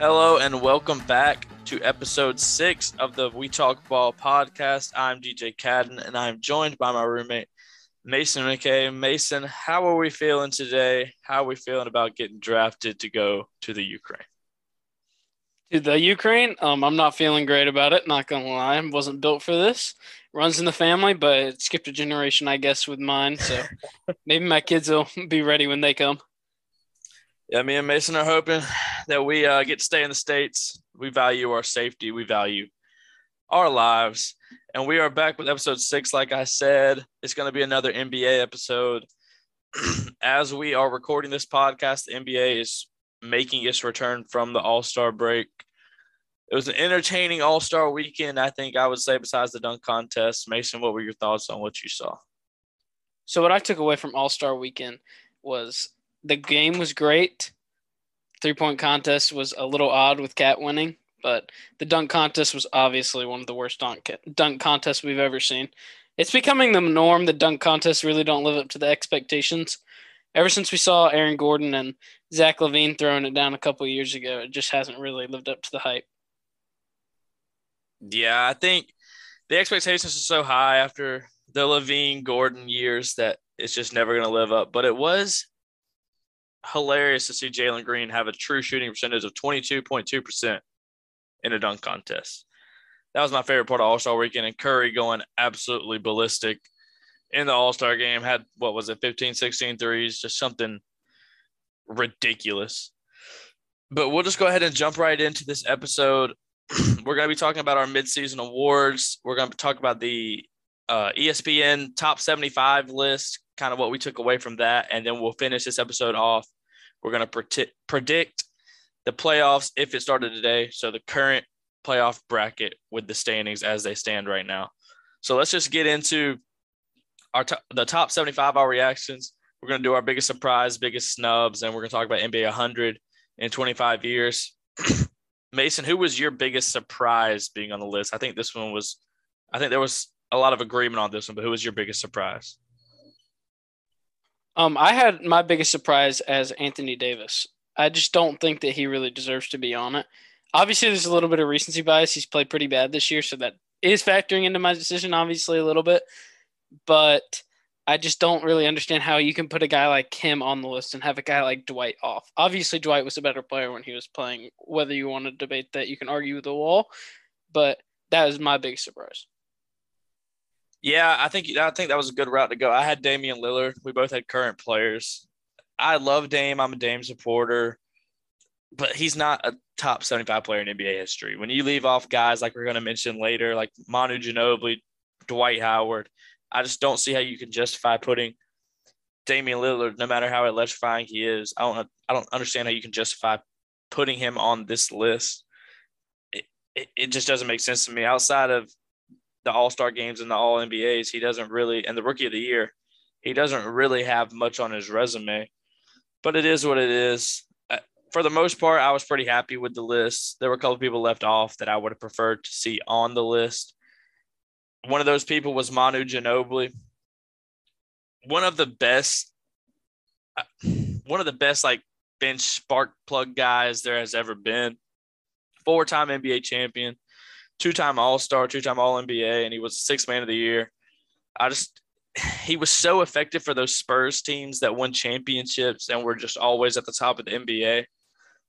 Hello and welcome back to episode six of the We Talk Ball podcast. I'm DJ Cadden and I'm joined by my roommate Mason McKay. Mason, how are we feeling today? How are we feeling about getting drafted to go to the Ukraine? To the Ukraine, um, I'm not feeling great about it. Not gonna lie, I wasn't built for this. Runs in the family, but it skipped a generation, I guess, with mine. So maybe my kids will be ready when they come. Yeah, me and Mason are hoping that we uh, get to stay in the States. We value our safety, we value our lives. And we are back with episode six. Like I said, it's going to be another NBA episode. As we are recording this podcast, the NBA is making its return from the All Star break. It was an entertaining All Star weekend, I think I would say, besides the dunk contest. Mason, what were your thoughts on what you saw? So, what I took away from All Star weekend was the game was great. Three point contest was a little odd with KAT winning, but the dunk contest was obviously one of the worst dunk dunk contests we've ever seen. It's becoming the norm that dunk contests really don't live up to the expectations. Ever since we saw Aaron Gordon and Zach LaVine throwing it down a couple years ago, it just hasn't really lived up to the hype. Yeah, I think the expectations are so high after the LaVine Gordon years that it's just never going to live up. But it was hilarious to see Jalen Green have a true shooting percentage of 22.2% in a dunk contest. That was my favorite part of All Star weekend. And Curry going absolutely ballistic in the All Star game. Had, what was it, 15, 16 threes, just something ridiculous. But we'll just go ahead and jump right into this episode. We're going to be talking about our midseason awards. We're going to talk about the uh, ESPN top 75 list, kind of what we took away from that. And then we'll finish this episode off. We're going to predict the playoffs if it started today. So the current playoff bracket with the standings as they stand right now. So let's just get into our t- the top 75 our reactions. We're going to do our biggest surprise, biggest snubs, and we're going to talk about NBA 100 in 25 years. Mason, who was your biggest surprise being on the list? I think this one was, I think there was a lot of agreement on this one, but who was your biggest surprise? Um, I had my biggest surprise as Anthony Davis. I just don't think that he really deserves to be on it. Obviously, there's a little bit of recency bias. He's played pretty bad this year, so that is factoring into my decision, obviously, a little bit. But I just don't really understand how you can put a guy like him on the list and have a guy like Dwight off. Obviously, Dwight was a better player when he was playing. Whether you want to debate that, you can argue with the wall, but that is my biggest surprise. Yeah, I think I think that was a good route to go. I had Damian Lillard. We both had current players. I love Dame. I'm a Dame supporter, but he's not a top 75 player in NBA history. When you leave off guys like we're going to mention later, like Manu Ginobili, Dwight Howard, I just don't see how you can justify putting Damian Lillard, no matter how electrifying he is. I don't I don't understand how you can justify putting him on this list. It, it, it just doesn't make sense to me. Outside of the All Star games and the All NBAs, he doesn't really, and the Rookie of the Year, he doesn't really have much on his resume. But it is what it is. Uh, for the most part, I was pretty happy with the list. There were a couple people left off that I would have preferred to see on the list. One of those people was Manu Ginobili. One of the best, uh, one of the best like bench spark plug guys there has ever been. Four time NBA champion two time All Star, two time All NBA, and he was six man of the year. I just, he was so effective for those Spurs teams that won championships and were just always at the top of the NBA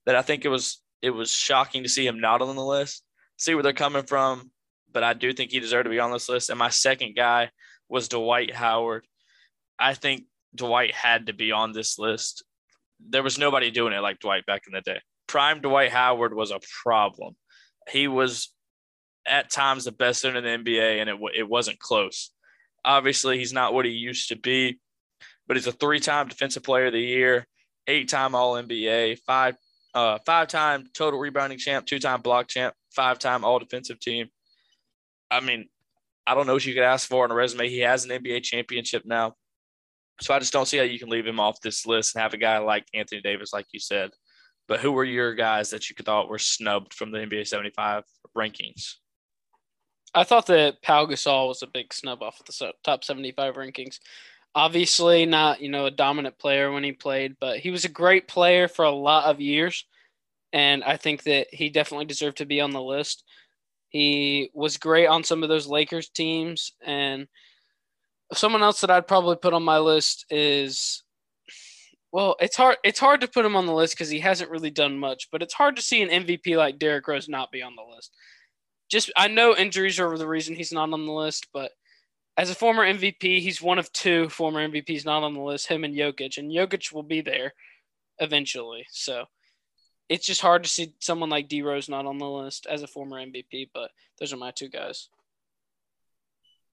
that I think it was it was shocking to see him not on the list. See where they're coming from, but I do think he deserved to be on this list. And my second guy was Dwight Howard. I think Dwight had to be on this list. There was nobody doing it like Dwight back in the day. Prime Dwight Howard was a problem. He was at times the best center in the NBA, and it it wasn't close. Obviously, he's not what he used to be, but he's a three-time Defensive Player of the Year, eight-time All NBA, five uh, five-time total rebounding champ, two-time block champ, five-time All Defensive Team. I mean, I don't know what you could ask for on a resume. He has an NBA championship now. So I just don't see how you can leave him off this list and have a guy like Anthony Davis, like you said. But who were your guys that you thought were snubbed from the NBA 75 rankings? I thought that Pau Gasol was a big snub off of the top 75 rankings. Obviously, not you know a dominant player when he played, but he was a great player for a lot of years. and I think that he definitely deserved to be on the list. He was great on some of those Lakers teams, and someone else that I'd probably put on my list is well, it's hard it's hard to put him on the list because he hasn't really done much, but it's hard to see an MVP like Derrick Rose not be on the list. Just I know injuries are the reason he's not on the list, but as a former MVP, he's one of two former MVPs not on the list, him and Jokic, and Jokic will be there eventually. So it's just hard to see someone like D Rose not on the list as a former MVP, but those are my two guys.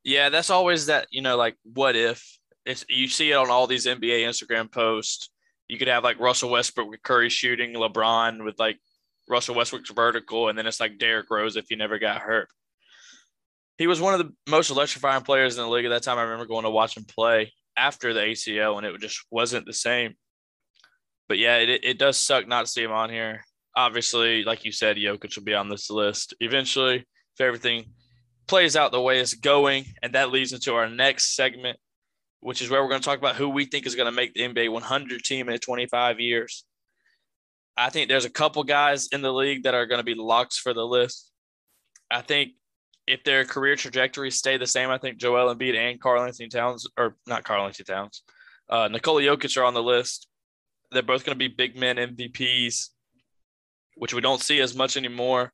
Yeah, that's always that, you know, like what if it's you see it on all these NBA Instagram posts. You could have like Russell Westbrook with Curry shooting, LeBron with like Russell Westbrook's vertical, and then it's like Derrick Rose if he never got hurt. He was one of the most electrifying players in the league at that time. I remember going to watch him play after the ACL, and it just wasn't the same. But yeah, it, it does suck not to see him on here. Obviously, like you said, Jokic will be on this list eventually if everything plays out the way it's going. And that leads into our next segment, which is where we're going to talk about who we think is going to make the NBA 100 team in 25 years. I think there's a couple guys in the league that are going to be locks for the list. I think if their career trajectories stay the same, I think Joel Embiid and Karl-Anthony Towns, or not Karl-Anthony Towns, uh, Nikola Jokic are on the list. They're both going to be big men MVPs, which we don't see as much anymore.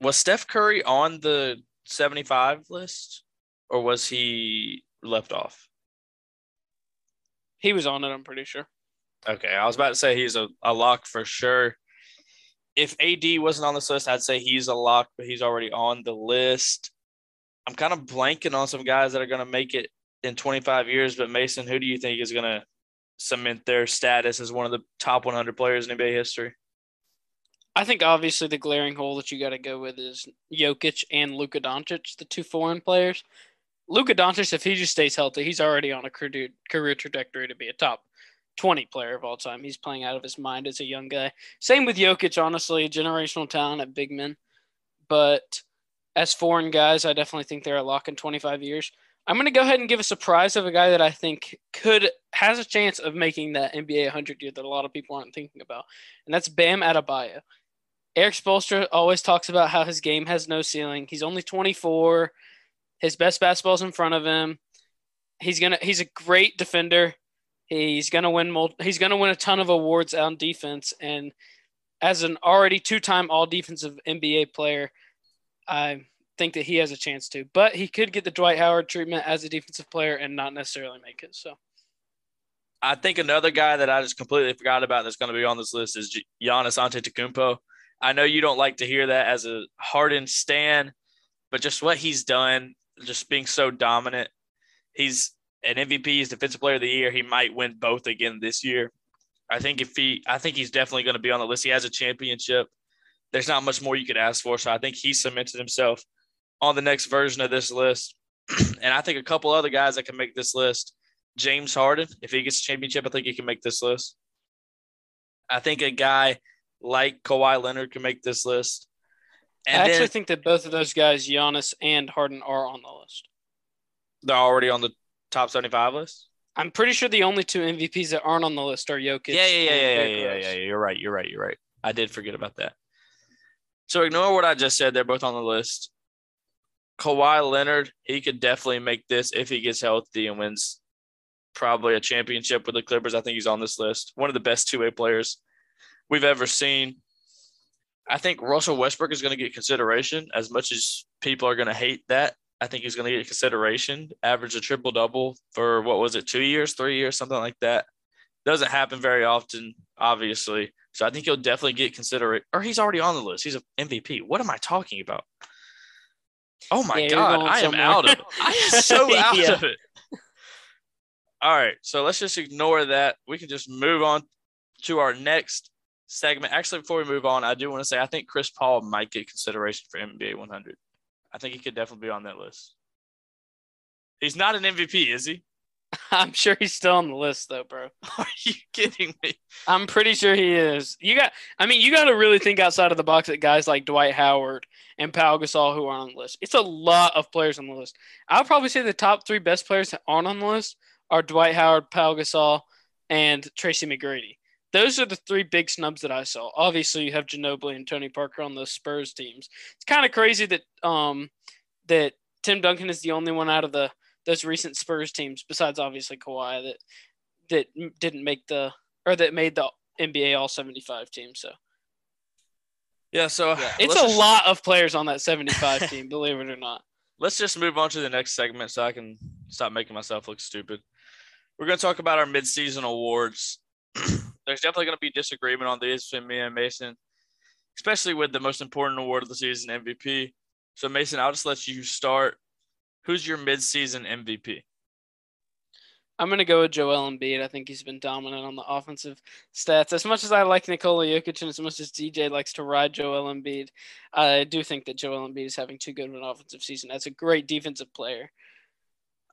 Was Steph Curry on the 75 list or was he left off? He was on it, I'm pretty sure. Okay. I was about to say he's a, a lock for sure. If AD wasn't on this list, I'd say he's a lock, but he's already on the list. I'm kind of blanking on some guys that are going to make it in 25 years, but Mason, who do you think is going to cement their status as one of the top 100 players in NBA history? I think obviously the glaring hole that you got to go with is Jokic and Luka Doncic, the two foreign players. Luka Doncic, if he just stays healthy, he's already on a career, career trajectory to be a top 20 player of all time. He's playing out of his mind as a young guy. Same with Jokic, honestly, generational talent at big men. But as foreign guys, I definitely think they're a lock in 25 years. I'm going to go ahead and give a surprise of a guy that I think could has a chance of making that NBA 100 year that a lot of people aren't thinking about, and that's Bam Adebayo. Erik Spoelstra always talks about how his game has no ceiling. He's only 24. His best basketball's in front of him. He's gonna. He's a great defender. He's gonna win. He's gonna win a ton of awards on defense. And as an already two-time All Defensive NBA player, I think that he has a chance to, but he could get the Dwight Howard treatment as a defensive player and not necessarily make it. So, I think another guy that I just completely forgot about that's going to be on this list is Giannis Antetokounmpo. I know you don't like to hear that as a hardened stan, but just what he's done, just being so dominant, he's an MVP, he's Defensive Player of the Year. He might win both again this year. I think if he, I think he's definitely going to be on the list. He has a championship. There's not much more you could ask for. So I think he cemented himself on the next version of this list. and I think a couple other guys that can make this list. James Harden, if he gets a championship, I think he can make this list. I think a guy like Kawhi Leonard can make this list. And I actually then, think that both of those guys, Giannis and Harden, are on the list. They're already on the top 75 list? I'm pretty sure the only two MVPs that aren't on the list are Jokic. Yeah, yeah, yeah, yeah, yeah, yeah, yeah, yeah. You're right. You're right. You're right. I did forget about that. So ignore what I just said. They're both on the list. Kawhi Leonard, he could definitely make this if he gets healthy and wins probably a championship with the Clippers. I think he's on this list. One of the best two way players we've ever seen. I think Russell Westbrook is going to get consideration as much as people are going to hate that. I think he's going to get consideration, average a triple double for what was it, two years, three years, something like that. Doesn't happen very often, obviously. So I think he'll definitely get consideration, or he's already on the list. He's an MVP. What am I talking about? Oh my yeah, god, I am out of it. I am so out yeah. of it. All right, so let's just ignore that. We can just move on to our next segment. Actually, before we move on, I do want to say I think Chris Paul might get consideration for NBA 100. I think he could definitely be on that list. He's not an MVP, is he? I'm sure he's still on the list though, bro. Are you kidding me? I'm pretty sure he is. You got I mean, you got to really think outside of the box at guys like Dwight Howard and Pau Gasol who are on the list. It's a lot of players on the list. I'll probably say the top 3 best players that aren't on the list are Dwight Howard, Pau Gasol, and Tracy McGrady. Those are the three big snubs that I saw. Obviously, you have Ginobili and Tony Parker on those Spurs teams. It's kind of crazy that um that Tim Duncan is the only one out of the those recent Spurs teams, besides obviously Kawhi, that that didn't make the or that made the NBA All 75 team. So yeah, so yeah, it's a just, lot of players on that 75 team, believe it or not. Let's just move on to the next segment so I can stop making myself look stupid. We're going to talk about our midseason awards. There's definitely going to be disagreement on these between me and Mason, especially with the most important award of the season, MVP. So, Mason, I'll just let you start. Who's your midseason MVP? I'm going to go with Joel Embiid. I think he's been dominant on the offensive stats. As much as I like Nikola Jokic and as much as DJ likes to ride Joel Embiid, I do think that Joel Embiid is having too good of an offensive season. That's a great defensive player.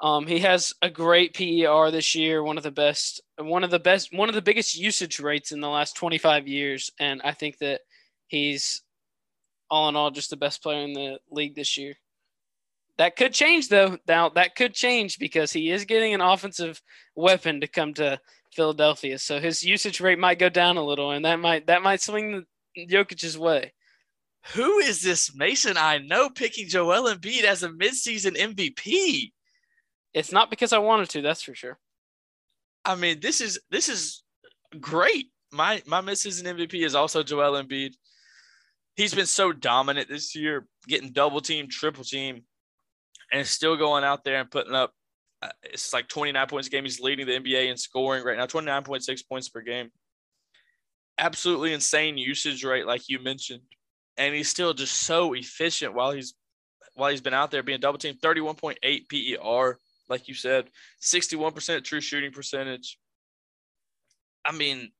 Um, he has a great PER this year, one of the best, one of the best, one of the biggest usage rates in the last 25 years, and I think that he's all in all just the best player in the league this year. That could change though. Now that could change because he is getting an offensive weapon to come to Philadelphia. So his usage rate might go down a little and that might that might swing Jokic's way. Who is this Mason I know picking Joel Embiid as a midseason MVP? It's not because I wanted to, that's for sure. I mean, this is this is great. My my midseason MVP is also Joel Embiid. He's been so dominant this year, getting double team, triple team and still going out there and putting up. Uh, it's like 29 points a game. He's leading the NBA in scoring right now, 29.6 points per game. Absolutely insane usage rate, like you mentioned, and he's still just so efficient while he's while he's been out there being double team. 31.8 PER, like you said, 61% true shooting percentage. I mean,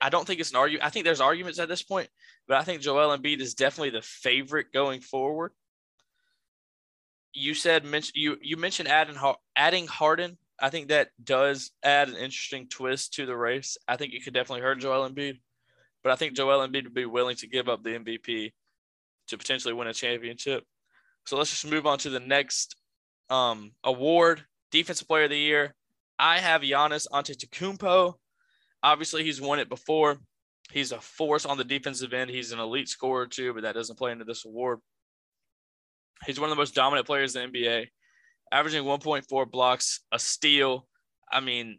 I don't think it's an argument. I think there's arguments at this point, but I think Joel Embiid is definitely the favorite going forward you said you you mentioned adding adding Harden. I think that does add an interesting twist to the race. I think it could definitely hurt Joel Embiid, but I think Joel Embiid would be willing to give up the MVP to potentially win a championship. So let's just move on to the next um, award, Defensive Player of the Year. I have Giannis Antetokounmpo. Obviously, he's won it before. He's a force on the defensive end. He's an elite scorer too, but that doesn't play into this award. He's one of the most dominant players in the NBA, averaging 1.4 blocks, a steal. I mean,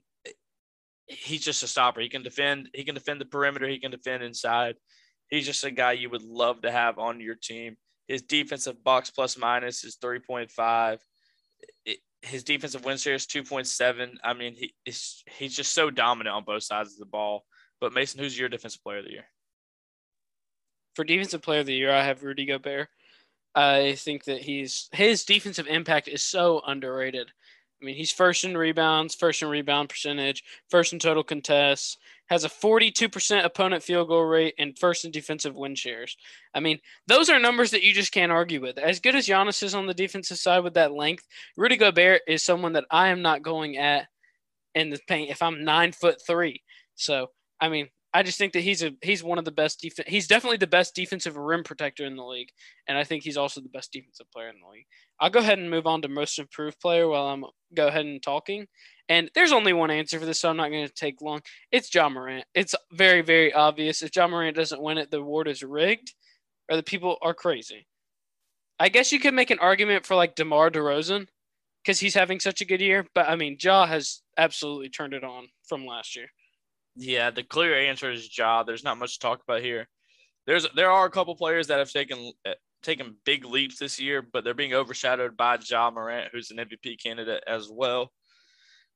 he's just a stopper. He can defend. He can defend the perimeter. He can defend inside. He's just a guy you would love to have on your team. His defensive box plus minus is 3.5. his defensive win share is 2.7. I mean, he he's just so dominant on both sides of the ball. But Mason, who's your defensive player of the year? For defensive player of the year, I have Rudy Gobert. I think that he's his defensive impact is so underrated. I mean, he's first in rebounds, first in rebound percentage, first in total contests, has a 42% opponent field goal rate, and first in defensive win shares. I mean, those are numbers that you just can't argue with. As good as Giannis is on the defensive side with that length, Rudy Gobert is someone that I am not going at in the paint if I'm nine foot three. So, I mean, I just think that he's a he's one of the best defense. He's definitely the best defensive rim protector in the league, and I think he's also the best defensive player in the league. I'll go ahead and move on to most improved player while I'm go ahead and talking. And there's only one answer for this, so I'm not going to take long. It's Ja Morant. It's very very obvious. If Ja Morant doesn't win it, the award is rigged, or the people are crazy. I guess you could make an argument for like DeMar DeRozan because he's having such a good year, but I mean, Ja has absolutely turned it on from last year. Yeah, the clear answer is Ja. There's not much to talk about here. There's there are a couple players that have taken eh, taken big leaps this year, but they're being overshadowed by Ja Morant, who's an MVP candidate as well.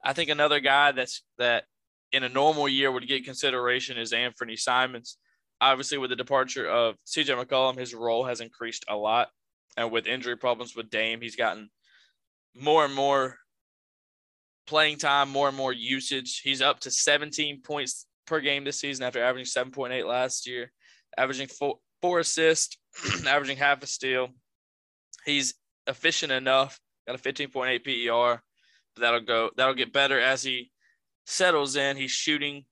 I think another guy that's that in a normal year would get consideration is Anthony Simons. Obviously, with the departure of CJ McCollum, his role has increased a lot. And with injury problems with Dame, he's gotten more and more playing time, more and more usage. He's up to 17 points per game this season after averaging 7.8 last year, averaging four, four assists, averaging half a steal. He's efficient enough, got a 15.8 PER. That'll go. That'll get better as he settles in. He's shooting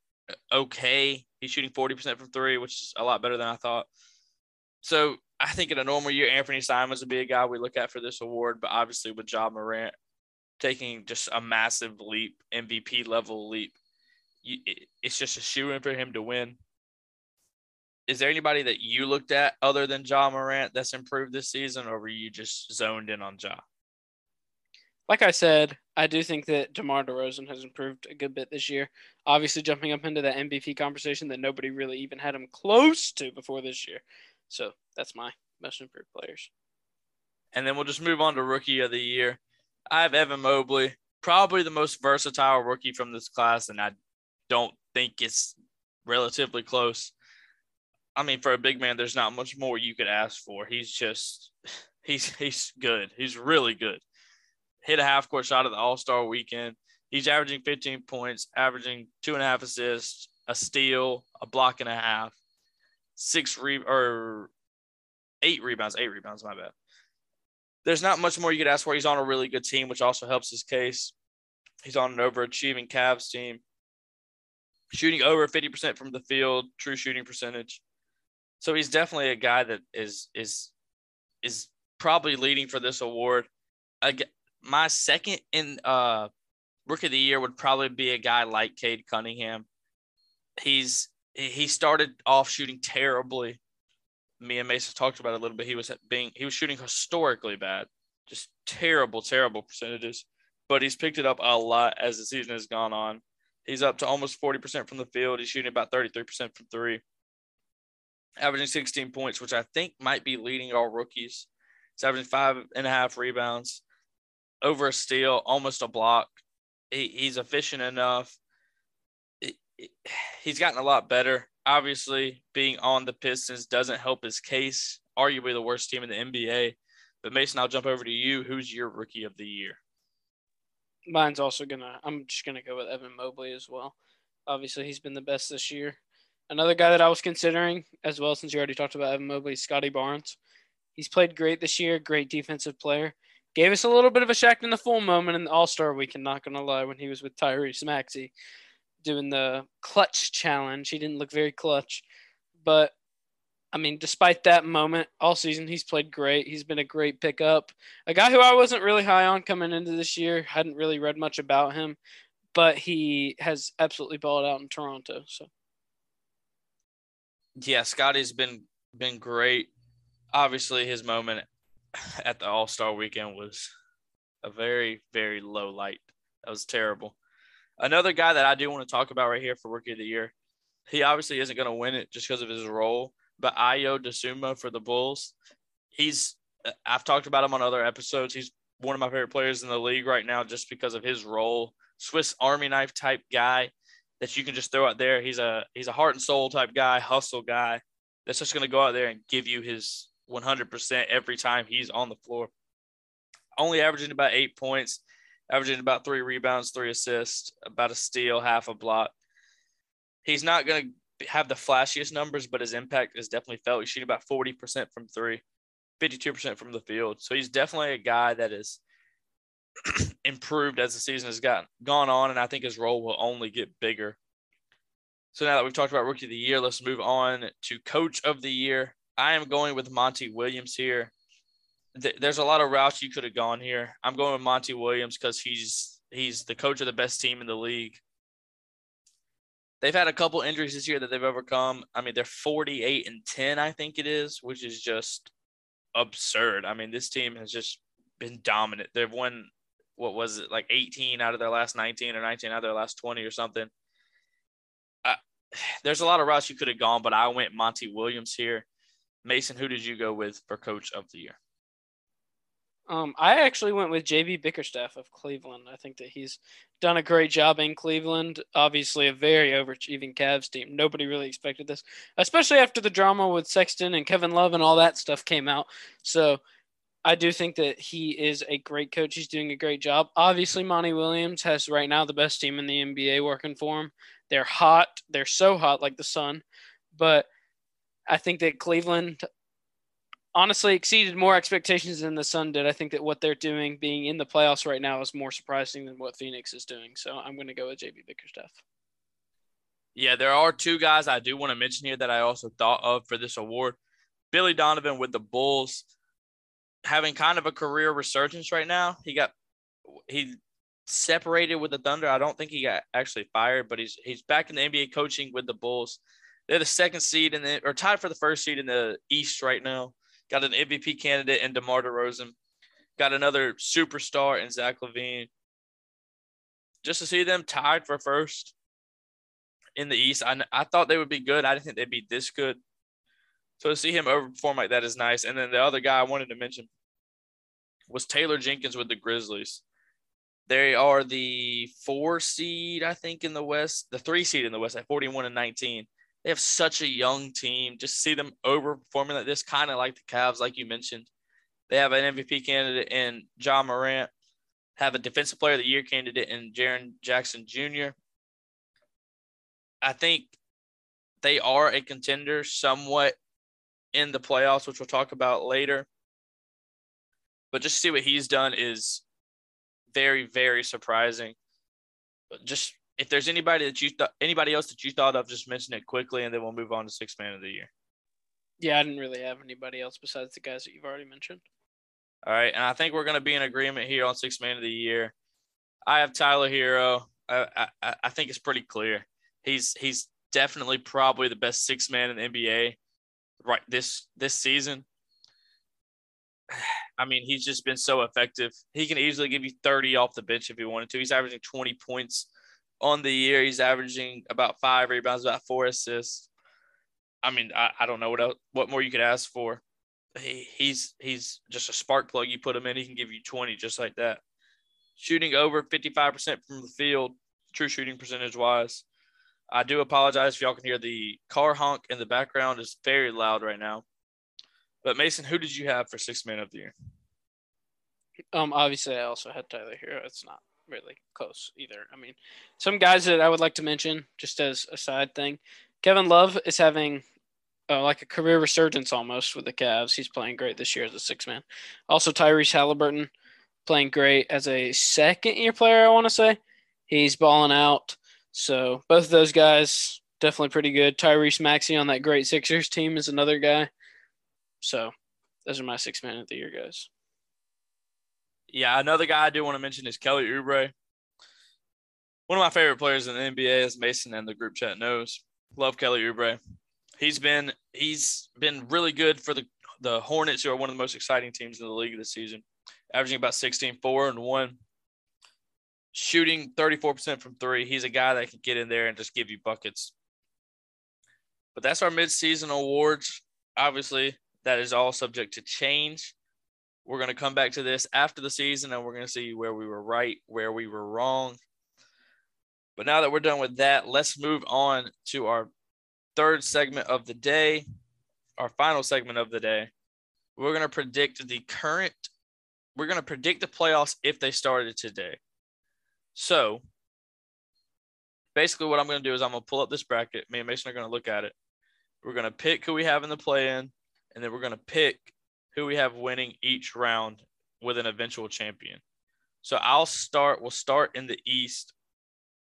okay. He's shooting 40% from three, which is a lot better than I thought. So I think in a normal year, Anthony Simons would be a guy we look at for this award. But obviously, with Ja Morant taking just a massive leap, MVP level leap. you, it, it's just a shoe in for him to win. Is there anybody that you looked at other than Ja Morant that's improved this season, or were you just zoned in on Ja? Like I said, I do think that DeMar DeRozan has improved a good bit this year. Obviously, jumping up into that MVP conversation that nobody really even had him close to before this year. So that's my most improved players. And then we'll just move on to rookie of the year. I have Evan Mobley, probably the most versatile rookie from this class, and I don't think it's relatively close. I mean, for a big man, there's not much more you could ask for. He's just he's he's good. He's really good. Hit a half court shot at the All Star weekend. He's averaging 15 points, averaging two and a half assists, a steal, a block and a half, six re or eight rebounds, eight rebounds. My bad. There's not much more you could ask for. He's on a really good team, which also helps his case. He's on an overachieving Cavs team, shooting over 50% from the field, true shooting percentage. So he's definitely a guy that is is is probably leading for this award. I, my second in uh rookie of the year would probably be a guy like Cade Cunningham. He's he started off shooting terribly. Me and Mason talked about it a little bit. He was being he was shooting historically bad, just terrible, terrible percentages. But he's picked it up a lot as the season has gone on. He's up to almost 40% from the field. He's shooting about 33% from three, averaging 16 points, which I think might be leading all rookies. He's averaging five and a half rebounds, over a steal, almost a block. He, he's efficient enough he's gotten a lot better. Obviously, being on the Pistons doesn't help his case. Arguably the worst team in the NBA. But Mason, I'll jump over to you. Who's your rookie of the year? Mine's also gonna. I'm just gonna go with Evan Mobley as well. Obviously, he's been the best this year. Another guy that I was considering as well, since you already talked about Evan Mobley, Scottie Barnes. He's played great this year. Great defensive player. Gave us a little bit of a Shaqtin' a Fool moment in the All Star weekend. Not gonna lie, when he was with Tyrese Maxey doing the clutch challenge. He didn't look very clutch, but I mean, despite that moment, all season he's played great. He's been a great pickup. A guy who I wasn't really high on coming into this year, hadn't really read much about him, but he has absolutely balled out in Toronto. So, yeah, Scotty's been been great. Obviously, his moment at the All Star Weekend was a very very low light. That was terrible. Another guy that I do want to talk about right here for Rookie of the Year, he obviously isn't going to win it just because of his role, but Ayo Dosunmu for the Bulls, he's uh, I've talked about him on other episodes. He's one of my favorite players in the league right now just because of his role. Swiss Army knife type guy that you can just throw out there. He's a he's a heart and soul type guy, hustle guy that's just going to go out there and give you his 100% every time he's on the floor. Only averaging about 8 points averaging about three rebounds, three assists, about a steal, half a block. He's not going to have the flashiest numbers, but his impact is definitely felt. He's shooting about 40% from three, 52% from the field. So he's definitely a guy that is improved as the season has gotten gone on, and I think his role will only get bigger. So now that we've talked about rookie of the year, let's move on to coach of the year. I am going with Monty Williams here th- there's a lot of routes you could have gone here. I'm going with Monty Williams because he's he's the coach of the best team in the league. They've had a couple injuries this year that they've overcome. I mean, they're 48 and 10, I think it is, which is just absurd. I mean, this team has just been dominant. They've won what was it like 18 out of their last 19 or 19 out of their last 20 or something. Uh, there's a lot of routes you could have gone, but I went Monty Williams here. Mason, who did you go with for coach of the year? Um, I actually went with JB Bickerstaff of Cleveland. I think that he's done a great job in Cleveland. Obviously, a very overachieving Cavs team. Nobody really expected this, especially after the drama with Sexton and Kevin Love and all that stuff came out. So I do think that he is a great coach. He's doing a great job. Obviously, Monty Williams has right now the best team in the NBA working for him. They're hot. They're so hot like the sun. But I think that Cleveland honestly exceeded more expectations than the Sun did. I think that what they're doing, being in the playoffs right now, is more surprising than what Phoenix is doing. So I'm going to go with JB Bickerstaff. Yeah, there are two guys I do want to mention here that I also thought of for this award. Billy Donovan with the Bulls having kind of a career resurgence right now. He got he separated with the Thunder. I don't think he got actually fired, but he's he's back in the NBA coaching with the Bulls. They're the second seed in the or tied for the first seed in the East right now. Got an MVP candidate in DeMar DeRozan. Got another superstar in Zach LaVine. Just to see them tied for first in the East, I, I thought they would be good. I didn't think they'd be this good. So to see him overperform like that is nice. And then the other guy I wanted to mention was Taylor Jenkins with the Grizzlies. They are the four seed, I think, in the West, the three seed in the West at 41 and 19. They have such a young team. Just see them overperforming like this, kind of like the Cavs, like you mentioned. They have an MVP candidate in Ja Morant, have a Defensive Player of the Year candidate in Jaren Jackson Jr. I think they are a contender somewhat in the playoffs, which we'll talk about later. But just see what he's done is very, very surprising. But just if there's anybody that you thought anybody else that you thought of, just mention it quickly, and then we'll move on to six man of the year. Yeah, I didn't really have anybody else besides the guys that you've already mentioned. All right, and I think we're going to be in agreement here on six man of the year. I have Tyler Herro. I, I, I think it's pretty clear. He's he's definitely probably the best six man in the NBA right this this season. I mean, he's just been so effective. He can easily give you 30 off the bench if he wanted to. He's averaging 20 points on the year. He's averaging about five rebounds, about four assists. I mean, I, I don't know what else, what more you could ask for. He, he's he's just a spark plug. You put him in, he can give you 20 just like that. Shooting over 55% from the field, true shooting percentage wise. I do apologize if y'all can hear the car honk in the background. is very loud right now. But Mason, who did you have for six man of the year? Um, obviously, I also had Tyler Herro. It's not really close either. I mean, some guys that I would like to mention, just as a side thing, Kevin Love is having uh, like a career resurgence almost with the Cavs. He's playing great this year as a six man. Also, Tyrese Halliburton playing great as a second year player. I want to say he's balling out. So both of those guys definitely pretty good. Tyrese Maxey on that great Sixers team is another guy. So those are my six man of the year guys. Yeah, another guy I do want to mention is Kelly Oubre. One of my favorite players in the NBA, as Mason and the group chat knows. Love Kelly Oubre. He's been he's been really good for the the Hornets, who are one of the most exciting teams in the league this season, averaging about 16, 4, and 1. Shooting 34% from three. He's a guy that can get in there and just give you buckets. But that's our midseason awards. Obviously, that is all subject to change. We're going to come back to this after the season and we're going to see where we were right, where we were wrong. But now that we're done with that, let's move on to our third segment of the day, our final segment of the day. We're going to predict the current, we're going to predict the playoffs if they started today. So basically, what I'm going to do is I'm going to pull up this bracket. Me and Mason are going to look at it. We're going to pick who we have in the play in, and then we're going to pick who we have winning each round with an eventual champion. So I'll start, we'll start in the East.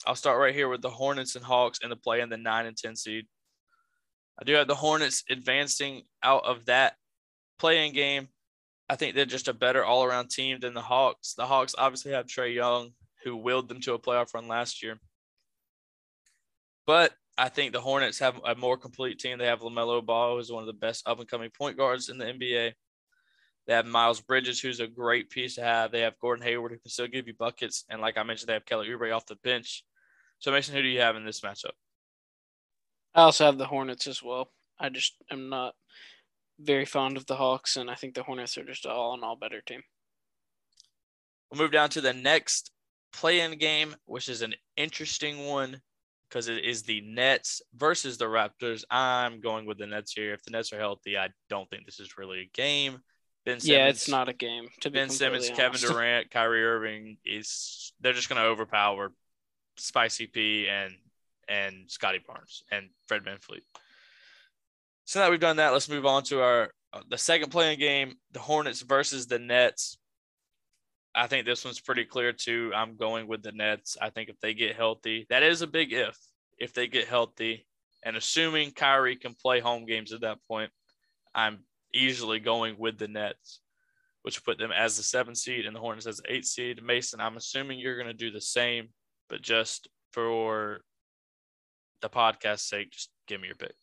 I'll start right here with the Hornets and Hawks in the play in the 9 and 10 seed. I do have the Hornets advancing out of that playing game. I think they're just a better all around team than the Hawks. The Hawks obviously have Trae Young, who willed them to a playoff run last year. But I think the Hornets have a more complete team. They have LaMelo Ball, who's one of the best up and coming point guards in the NBA. They have Miles Bridges, who's a great piece to have. They have Gordon Hayward, who can still give you buckets. And like I mentioned, they have Kelly Oubre off the bench. So, Mason, who do you have in this matchup? I also have the Hornets as well. I just am not very fond of the Hawks, and I think the Hornets are just all in all better team. We'll move down to the next play-in game, which is an interesting one because it is the Nets versus the Raptors. I'm going with the Nets here. If the Nets are healthy, I don't think this is really a game. Ben Simmons, yeah, it's not a game. To ben Simmons, honest. Kevin Durant, Kyrie Irving is they're just going to overpower Spicy P and and Scottie Barnes and Fred VanVleet. So now we've done that, let's move on to our uh, the second play-in game, the Hornets versus the Nets. I think this one's pretty clear too. I'm going with the Nets. I think if they get healthy, that is a big if. If they get healthy, and assuming Kyrie can play home games at that point, I'm easily going with the Nets. which put them as the seven seed and the Hornets as the eight seed. Mason, I'm assuming you're going to do the same, but just for the podcast sake, just give me your pick.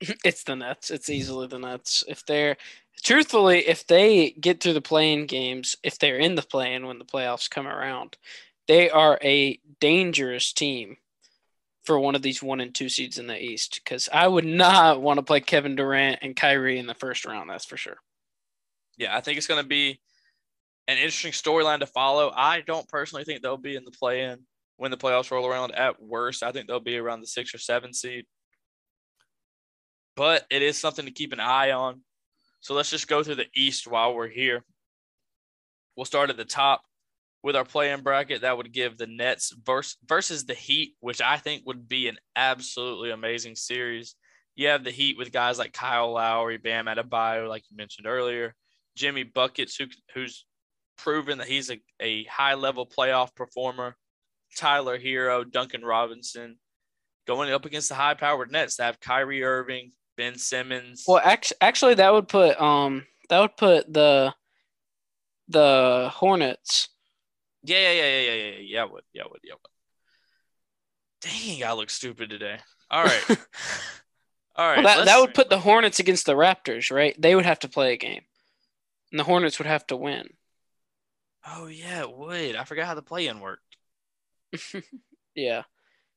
It's the Nets. It's easily the Nets. If they're truthfully, if they get through the playing games, if they're in the play-in when the playoffs come around, they are a dangerous team for one of these one and two seeds in the East. Because I would not want to play Kevin Durant and Kyrie in the first round. That's for sure. Yeah, I think it's going to be an interesting storyline to follow. I don't personally think they'll be in the play-in when the playoffs roll around. At worst, I think they'll be around the six or seven seed. But it is something to keep an eye on. So let's just go through the East while we're here. We'll start at the top with our play-in bracket. That would give the Nets versus, versus the Heat, which I think would be an absolutely amazing series. You have the Heat with guys like Kyle Lowry, Bam Adebayo, like you mentioned earlier, Jimmy Buckets, who, who's proven that he's a, a high-level playoff performer, Tyler Herro, Duncan Robinson, going up against the high-powered Nets that have Kyrie Irving, Ben Simmons. Well, actually, actually, that would put um that would put the the Hornets. Yeah, yeah, yeah, yeah, yeah, yeah, yeah. Would, yeah, would, yeah, would. Dang, I look stupid today. All right, all right. Well, that that would put the Hornets against the Raptors, right? They would have to play a game, and the Hornets would have to win. Oh yeah, it would. I forgot how the play-in worked. yeah.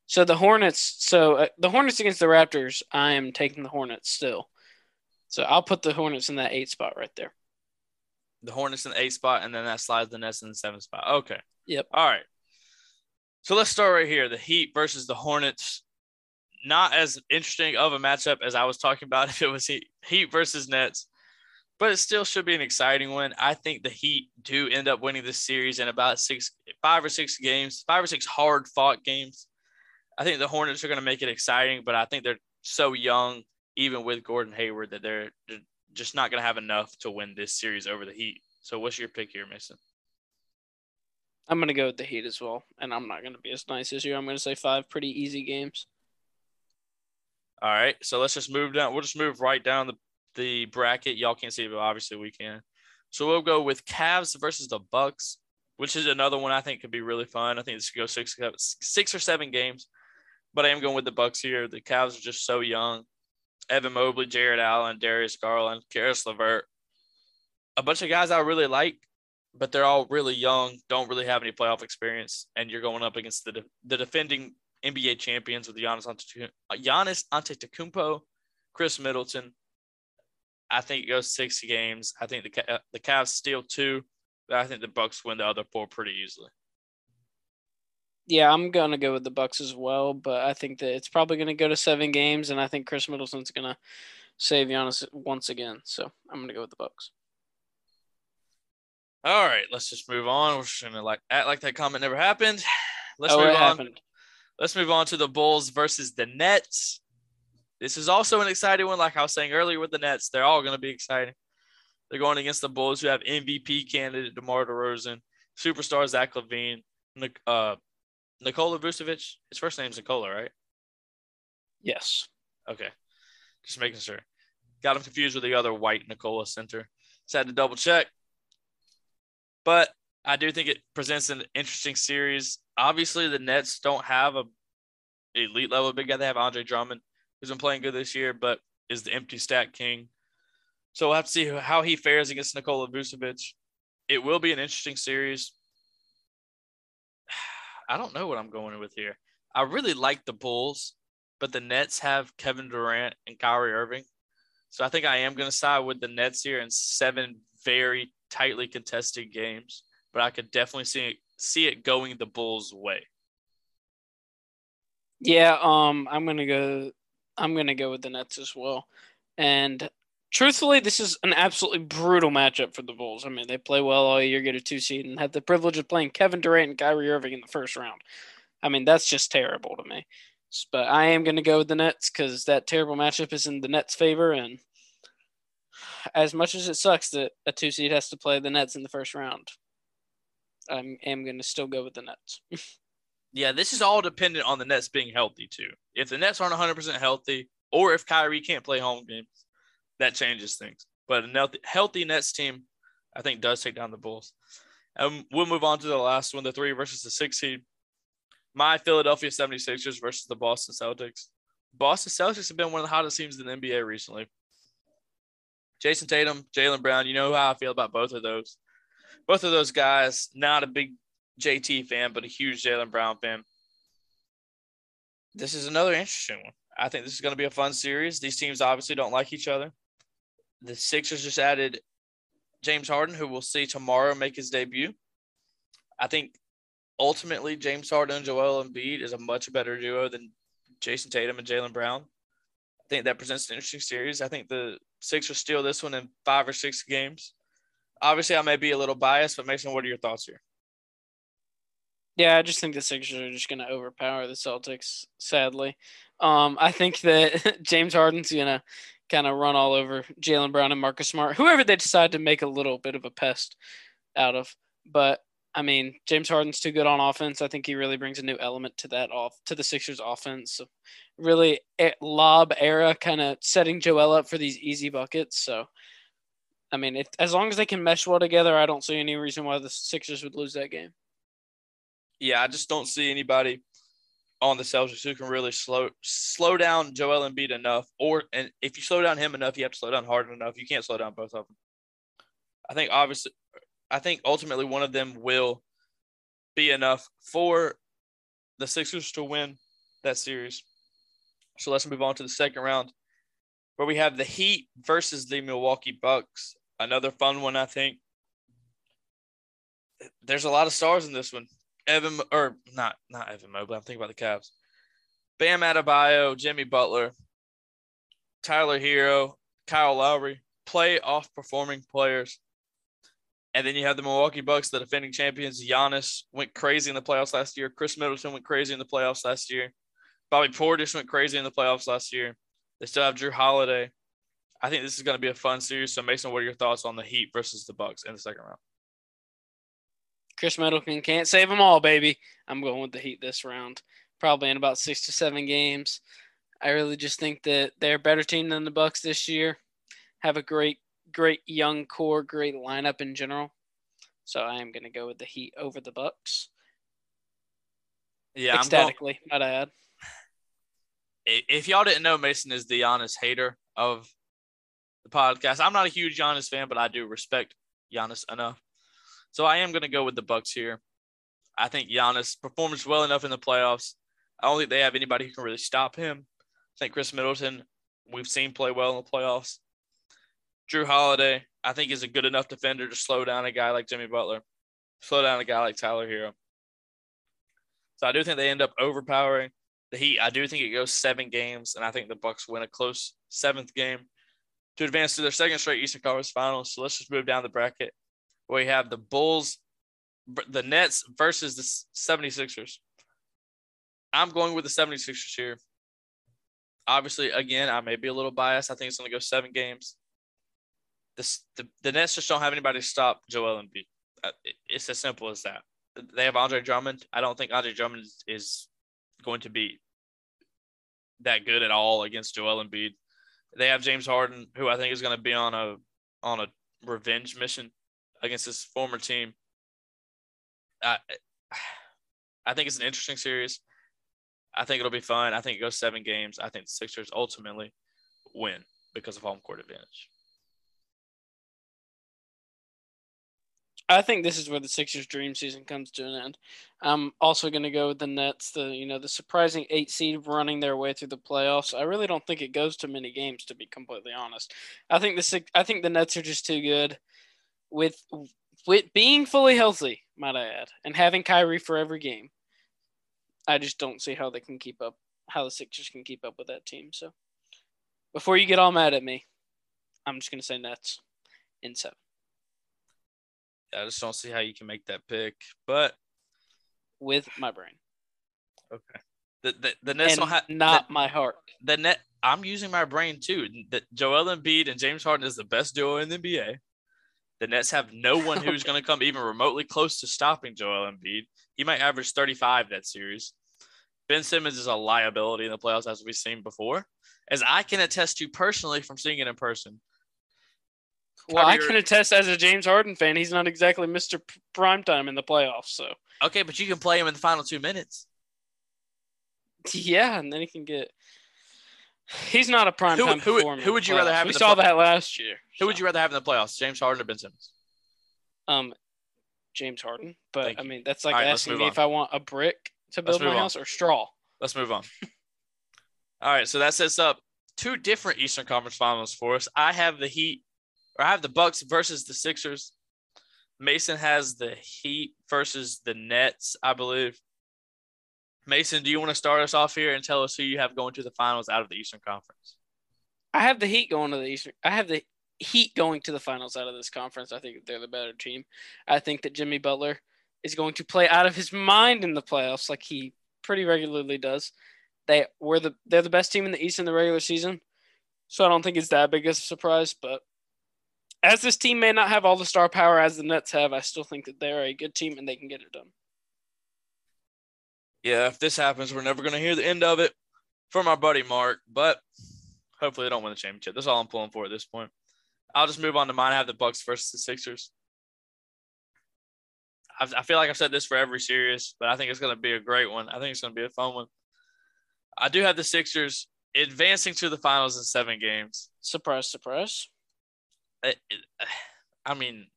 So the Hornets. So uh, the Hornets against the Raptors. I am taking the Hornets still. So I'll put the Hornets in that eight spot right there. The Hornets in the eight spot, and then that slides the Nets in the seven spot. Okay. Yep. All right. So let's start right here. The Heat versus the Hornets. Not as interesting of a matchup as I was talking about if it was Heat, Heat versus Nets, but it still should be an exciting one. I think the Heat do end up winning this series in about six, five or six games, five or six hard fought games. I think the Hornets are going to make it exciting, but I think they're so young, even with Gordon Hayward, that they're, they're just not going to have enough to win this series over the Heat. So, what's your pick here, Mason? I'm going to go with the Heat as well, and I'm not going to be as nice as you. I'm going to say five pretty easy games. All right, so let's just move down. We'll just move right down the, the bracket. Y'all can't see it, but obviously we can. So we'll go with Cavs versus the Bucks, which is another one I think could be really fun. I think this could go six, six or seven games but I am going with the Bucks here. The Cavs are just so young. Evan Mobley, Jarrett Allen, Darius Garland, Caris LeVert, a bunch of guys I really like, but they're all really young, don't really have any playoff experience, and you're going up against the de- the defending NBA champions with Giannis Antetokounmpo, Giannis Antetokounmpo, Khris Middleton. I think it goes six games. I think the uh, the Cavs steal two, but I think the Bucks win the other four pretty easily. Yeah, I'm gonna go with the Bucks as well, but I think that it's probably gonna go to seven games, and I think Khris Middleton's gonna save Giannis once again. So I'm gonna go with the Bucks. All right, let's just move on. We're just gonna like act like that comment never happened. Let's oh, move on. Happened. Let's move on to the Bulls versus the Nets. This is also an exciting one. Like I was saying earlier with the Nets, they're all gonna be exciting. They're going against the Bulls, who have MVP candidate DeMar DeRozan, superstar Zach LaVine, uh, Nikola Vucevic. His first name's Nikola, right? Yes. Okay. Just making sure. Got him confused with the other white Nikola center. Just had to double check. But I do think it presents an interesting series. Obviously, the Nets don't have a elite level big guy. They have Andre Drummond, who's been playing good this year, but is the empty stat king. So we'll have to see how he fares against Nikola Vucevic. It will be an interesting series. I don't know what I'm going with here. I really like the Bulls, but the Nets have Kevin Durant and Kyrie Irving. So I think I am going to side with the Nets here in seven very tightly contested games, but I could definitely see it, see it going the Bulls' way. Yeah, um, I'm gonna go. I'm gonna go with the Nets as well. And truthfully, this is an absolutely brutal matchup for the Bulls. I mean, they play well all year, get a two seed, and have the privilege of playing Kevin Durant and Kyrie Irving in the first round. I mean, that's just terrible to me. But I am going to go with the Nets because that terrible matchup is in the Nets' favor. And as much as it sucks that a two seed has to play the Nets in the first round, I am going to still go with the Nets. yeah, this is all dependent on the Nets being healthy, too. If the Nets aren't 100% healthy, or if Kyrie can't play home games, that changes things. But a healthy Nets team, I think does take down the Bulls. And we'll move on to the last one, the three versus the six seed. My Philadelphia 76ers versus the Boston Celtics. Boston Celtics have been one of the hottest teams in the NBA recently. Jayson Tatum, Jaylen Brown, you know how I feel about both of those. Both of those guys, not a big JT fan, but a huge Jaylen Brown fan. This is another interesting one. I think this is going to be a fun series. These teams obviously don't like each other. The Sixers just added James Harden, who we'll see tomorrow make his debut. I think ultimately James Harden and Joel Embiid is a much better duo than Jayson Tatum and Jaylen Brown. I think that presents an interesting series. I think the Sixers steal this one in five or six games. Obviously, I may be a little biased, but Mason, what are your thoughts here? Yeah, I just think the Sixers are just going to overpower the Celtics. Sadly, um, I think that James Harden's going to kind of run all over Jaylen Brown and Marcus Smart, whoever they decide to make a little bit of a pest out of. But I mean, James Harden's too good on offense. I think he really brings a new element to that off to the Sixers offense. So really lob era kind of setting Joel up for these easy buckets. So I mean, if, as long as they can mesh well together, I don't see any reason why the Sixers would lose that game. Yeah, I just don't see anybody on the Celtics who can really slow slow down Joel Embiid enough. Or and if you slow down him enough, you have to slow down Harden enough. You can't slow down both of them. I think obviously, I think ultimately one of them will be enough for the Sixers to win that series. So let's move on to the second round, where we have the Heat versus the Milwaukee Bucks. Another fun one, I think. There's a lot of stars in this one. Evan or not not Evan Mobley. I'm thinking about the Cavs. Bam Adebayo, Jimmy Butler, Tyler Herro, Kyle Lowry, playoff performing players. And then you have the Milwaukee Bucks, the defending champions. Giannis went crazy in the playoffs last year. Khris Middleton went crazy in the playoffs last year. Bobby Portis went crazy in the playoffs last year. They still have Jrue Holiday. I think this is going to be a fun series. So, Mason, what are your thoughts on the Heat versus the Bucks in the second round? Khris Middleton can't save them all, baby. I'm going with the Heat this round, probably in about six to seven games. I really just think that they're a better team than the Bucks this year. Have a great, great young core, great lineup in general. So I am going to go with the Heat over the Bucks. Yeah, ecstatically, i might I add. If y'all didn't know, Mason is the honest hater of the podcast. I'm not a huge Giannis fan, but I do respect Giannis enough so I am going to go with the Bucks here. I think Giannis performs well enough in the playoffs. I don't think they have anybody who can really stop him. I think Khris Middleton, we've seen play well in the playoffs. Jrue Holiday, I think is a good enough defender to slow down a guy like Jimmy Butler, slow down a guy like Tyler Herro. So I do think they end up overpowering the Heat. I do think it goes seven games, and I think the Bucks win a close seventh game to advance to their second straight Eastern Conference Finals. So let's just move down the bracket we have the Bulls, the Nets versus the 76ers. I'm going with the 76ers here. Obviously, again, I may be a little biased. I think it's going to go seven games. This, the, the Nets just don't have anybody to stop Joel Embiid. Uh, it's as simple as that. They have Andre Drummond. I don't think Andre Drummond is going to be that good at all against Joel Embiid. They have James Harden, who I think is going to be on a on a revenge mission against his former team. I, I think it's an interesting series. I think it'll be fun. I think it goes seven games. I think the Sixers ultimately win because of home court advantage. I think this is where the Sixers' dream season comes to an end. I'm also going to go with the Nets, the you know the surprising eight seed running their way through the playoffs. I really don't think it goes to many games, to be completely honest. I think the I think the Nets are just too good with with being fully healthy, might I add, and having Kyrie for every game. I just don't see how they can keep up, how the Sixers can keep up with that team. So, before you get all mad at me, I'm just gonna say Nets in seven. I just don't see how you can make that pick, but with my brain. Okay. The the, the Nets and don't have not the, my heart. The net. I'm using my brain too. That Joel Embiid and James Harden is the best duo in the NBA. The Nets have no one who's going to come even remotely close to stopping Joel Embiid. He might average 35 that series. Ben Simmons is a liability in the playoffs, as we've seen before, as I can attest to personally from seeing it in person. Well, I Kyrie can attest as a James Harden fan, he's not exactly Mr. Primetime in the playoffs. So Okay, but you can play him in the final two minutes. yeah, and then he can get. He's not a primetime Who- who- performer. who would you rather have in We saw play- that last year. Who would you rather have in the playoffs, James Harden or Ben Simmons? Um, James Harden, but Thank I mean that's like right, asking me on. if I want a brick to build my on. house or straw. Let's move on. All right, so that sets up two different Eastern Conference Finals for us. I have the Heat, or I have the Bucks versus the Sixers. Mason has the Heat versus the Nets, I believe. Mason, do you want to start us off here and tell us who you have going to the finals out of the Eastern Conference? I have the Heat going to the Eastern. I have the Heat going to the finals out of this conference. I think they're the better team. I think that Jimmy Butler is going to play out of his mind in the playoffs, like he pretty regularly does. They were the they're the best team in the East in the regular season, so I don't think it's that big of a surprise. But as this team may not have all the star power as the Nets have, I still think that they're a good team and they can get it done. Yeah, if this happens, we're never going to hear the end of it from our buddy Mark, but hopefully they don't win the championship. That's all I'm pulling for at this point. I'll just move on to mine. I have the Bucks versus the Sixers. I've, I feel like I've said this for every series, but I think it's going to be a great one. I think it's going to be a fun one. I do have the Sixers advancing to the finals in seven games. Surprise, surprise. It- it- I mean,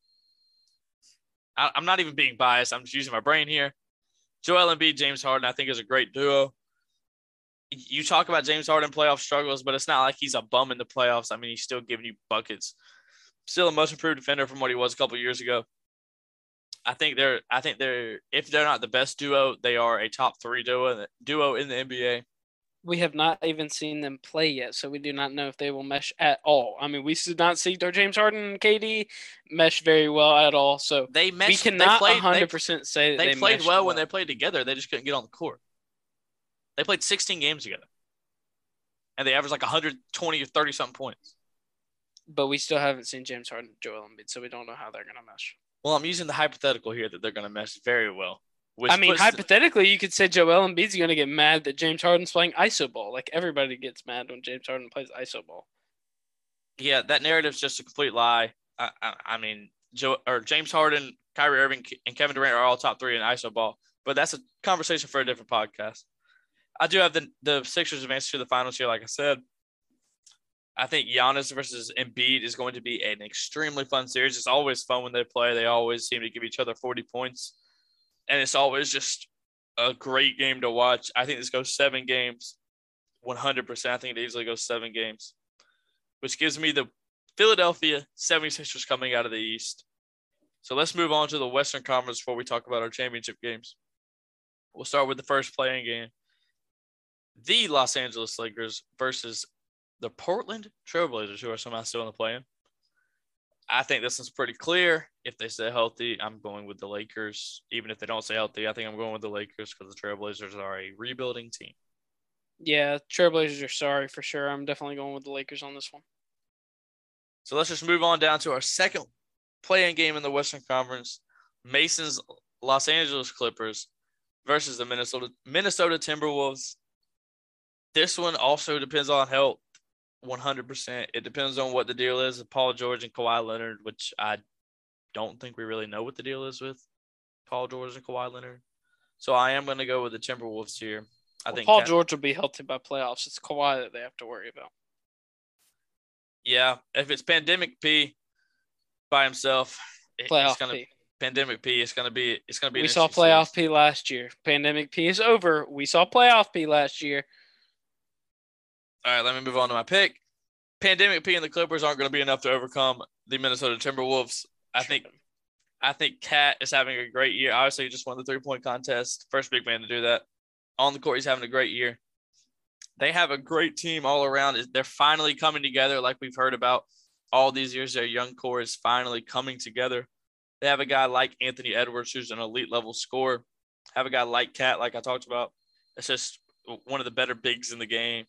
I, I'm not even being biased. I'm just using my brain here. Joel Embiid, James Harden, I think is a great duo. You talk about James Harden playoff struggles, but it's not like he's a bum in the playoffs. I mean, he's still giving you buckets. Still a much improved defender from what he was a couple years ago. I think they're. I think they're. If they're not the best duo, they are a top three duo duo in the NBA. We have not even seen them play yet, so we do not know if they will mesh at all. I mean, we did not see James Harden and KD mesh very well at all. So They meshed, we cannot they played, 100% say that They, they, they played meshed well when they played together. They just couldn't get on the court. They played 16 games together, and they averaged like 120 or 30 something points. but we still haven't seen James Harden and Joel Embiid, so we don't know how they're gonna mesh. Well, I'm using the hypothetical here that they're going to mesh very well. I mean, hypothetically, you could say Joel Embiid's gonna get mad that James Harden's playing iso ball. Like everybody gets mad when James Harden plays iso ball. yeah, that narrative's just a complete lie. I, I, I mean, Joe or James Harden, Kyrie Irving, and Kevin Durant are all top three in ISO ball, but that's a conversation for a different podcast. I do have the the Sixers advance to the finals here, like I said. I think Giannis versus Embiid is going to be an extremely fun series. It's always fun when they play. They always seem to give each other 40 points. And it's always just a great game to watch. I think this goes seven games, 100%. I think it easily goes seven games, which gives me the Philadelphia 76ers coming out of the East. So let's move on to the Western Conference before we talk about our championship games. We'll start with the first play-in game. The Los Angeles Lakers versus the Portland Trailblazers, who are somehow still in the play-in. I think this is pretty clear. If they stay healthy, I'm going with the Lakers. Even if they don't stay healthy, I think I'm going with the Lakers because the Trailblazers are a rebuilding team. Yeah, Trailblazers are sorry for sure. I'm definitely going with the Lakers on this one. So let's just move on down to our second play-in game in the Western Conference. Mason's Los Angeles Clippers versus the Minnesota Minnesota Timberwolves. This one also depends on health, 100%. It depends on what the deal is with Paul George and Kawhi Leonard, which I don't think we really know what the deal is with Paul George and Kawhi Leonard. So I am going to go with the Timberwolves here. I Well, think Paul Cat- George will be healthy by playoffs. It's Kawhi that they have to worry about. Yeah, if it's Pandemic P by himself, Playoff it's gonna P. Pandemic P. It's gonna be. It's gonna be. We saw playoff series. P last year. Pandemic P is over. We saw playoff P last year. All right, let me move on to my pick. Pandemic P and the Clippers aren't going to be enough to overcome the Minnesota Timberwolves. I think. I think KAT is having a great year. Obviously, he just won the three point contest. First big man to do that. On the court, he's having a great year. They have a great team all around. They're finally coming together, like we've heard about all these years. Their young core is finally coming together. They have a guy like Anthony Edwards, who's an elite level scorer. Have a guy like KAT, like I talked about. It's just one of the better bigs in the game.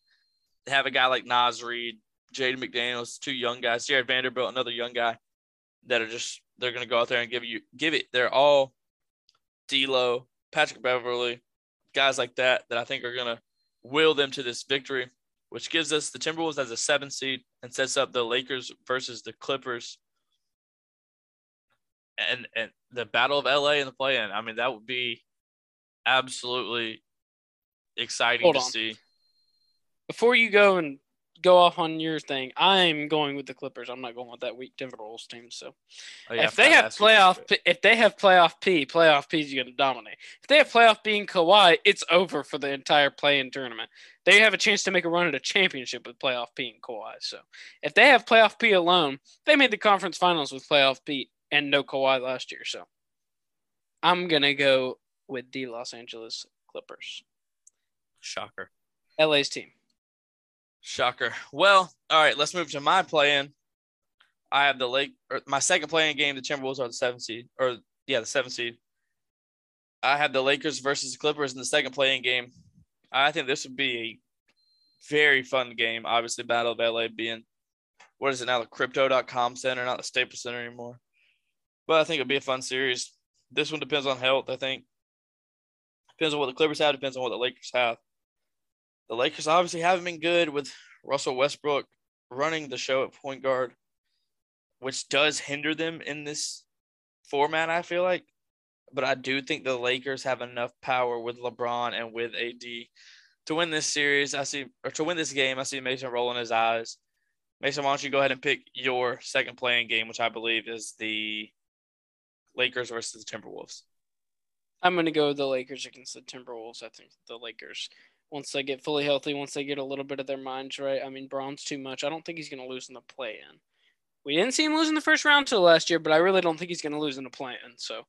Have a guy like Naz Reid, Jaden McDaniels, two young guys. Jarred Vanderbilt, another young guy that are just they're gonna go out there and give you give it. They're all D'Lo, Patrick Beverley, guys like that that I think are gonna will them to this victory, which gives us the Timberwolves as a seven seed and sets up the Lakers versus the Clippers and and the battle of LA in the play-in. I mean, that would be absolutely exciting Hold to on. see. Before you go and go off on your thing, I'm going with the Clippers. I'm not going with that weak Timberwolves team. So Oh, yeah, if they have that's what you playoff. P- if they have playoff P, playoff P is going to dominate. If they have playoff B and Kawhi, it's over for the entire play-in tournament. They have a chance to make a run at a championship with playoff P and Kawhi. So if they have playoff P alone, they made the conference finals with playoff P and no Kawhi last year. So I'm gonna go with the Los Angeles Clippers, shocker. LA's team. Shocker. Well, all right, let's move to my play-in. I have the Lake or my second play-in game. The Timberwolves are the seventh seed, or yeah, the seventh seed. I have the Lakers versus the Clippers in the second play-in game. I think this would be a very fun game. Obviously, Battle of LA being what is it now, the Crypto.com Center, not the Staples Center anymore. But I think it'd be a fun series. This one depends on health. I think depends on what the Clippers have. Depends on what the Lakers have the Lakers obviously haven't been good with Russell Westbrook running the show at point guard, which does hinder them in this format, I feel like. But I do think the Lakers have enough power with LeBron and with AD to win this series. I see, or to win this game, I see Mason rolling his eyes. Mason, why don't you go ahead and pick your second play-in game, which I believe is the Lakers versus the Timberwolves. I'm going to go with the Lakers against the Timberwolves. I think the Lakers, once they get fully healthy, once they get a little bit of their minds right. I mean, Bron's too much. I don't think he's going to lose in the play in. We didn't see him lose in the first round till last year, but I really don't think he's going to lose in the play in. So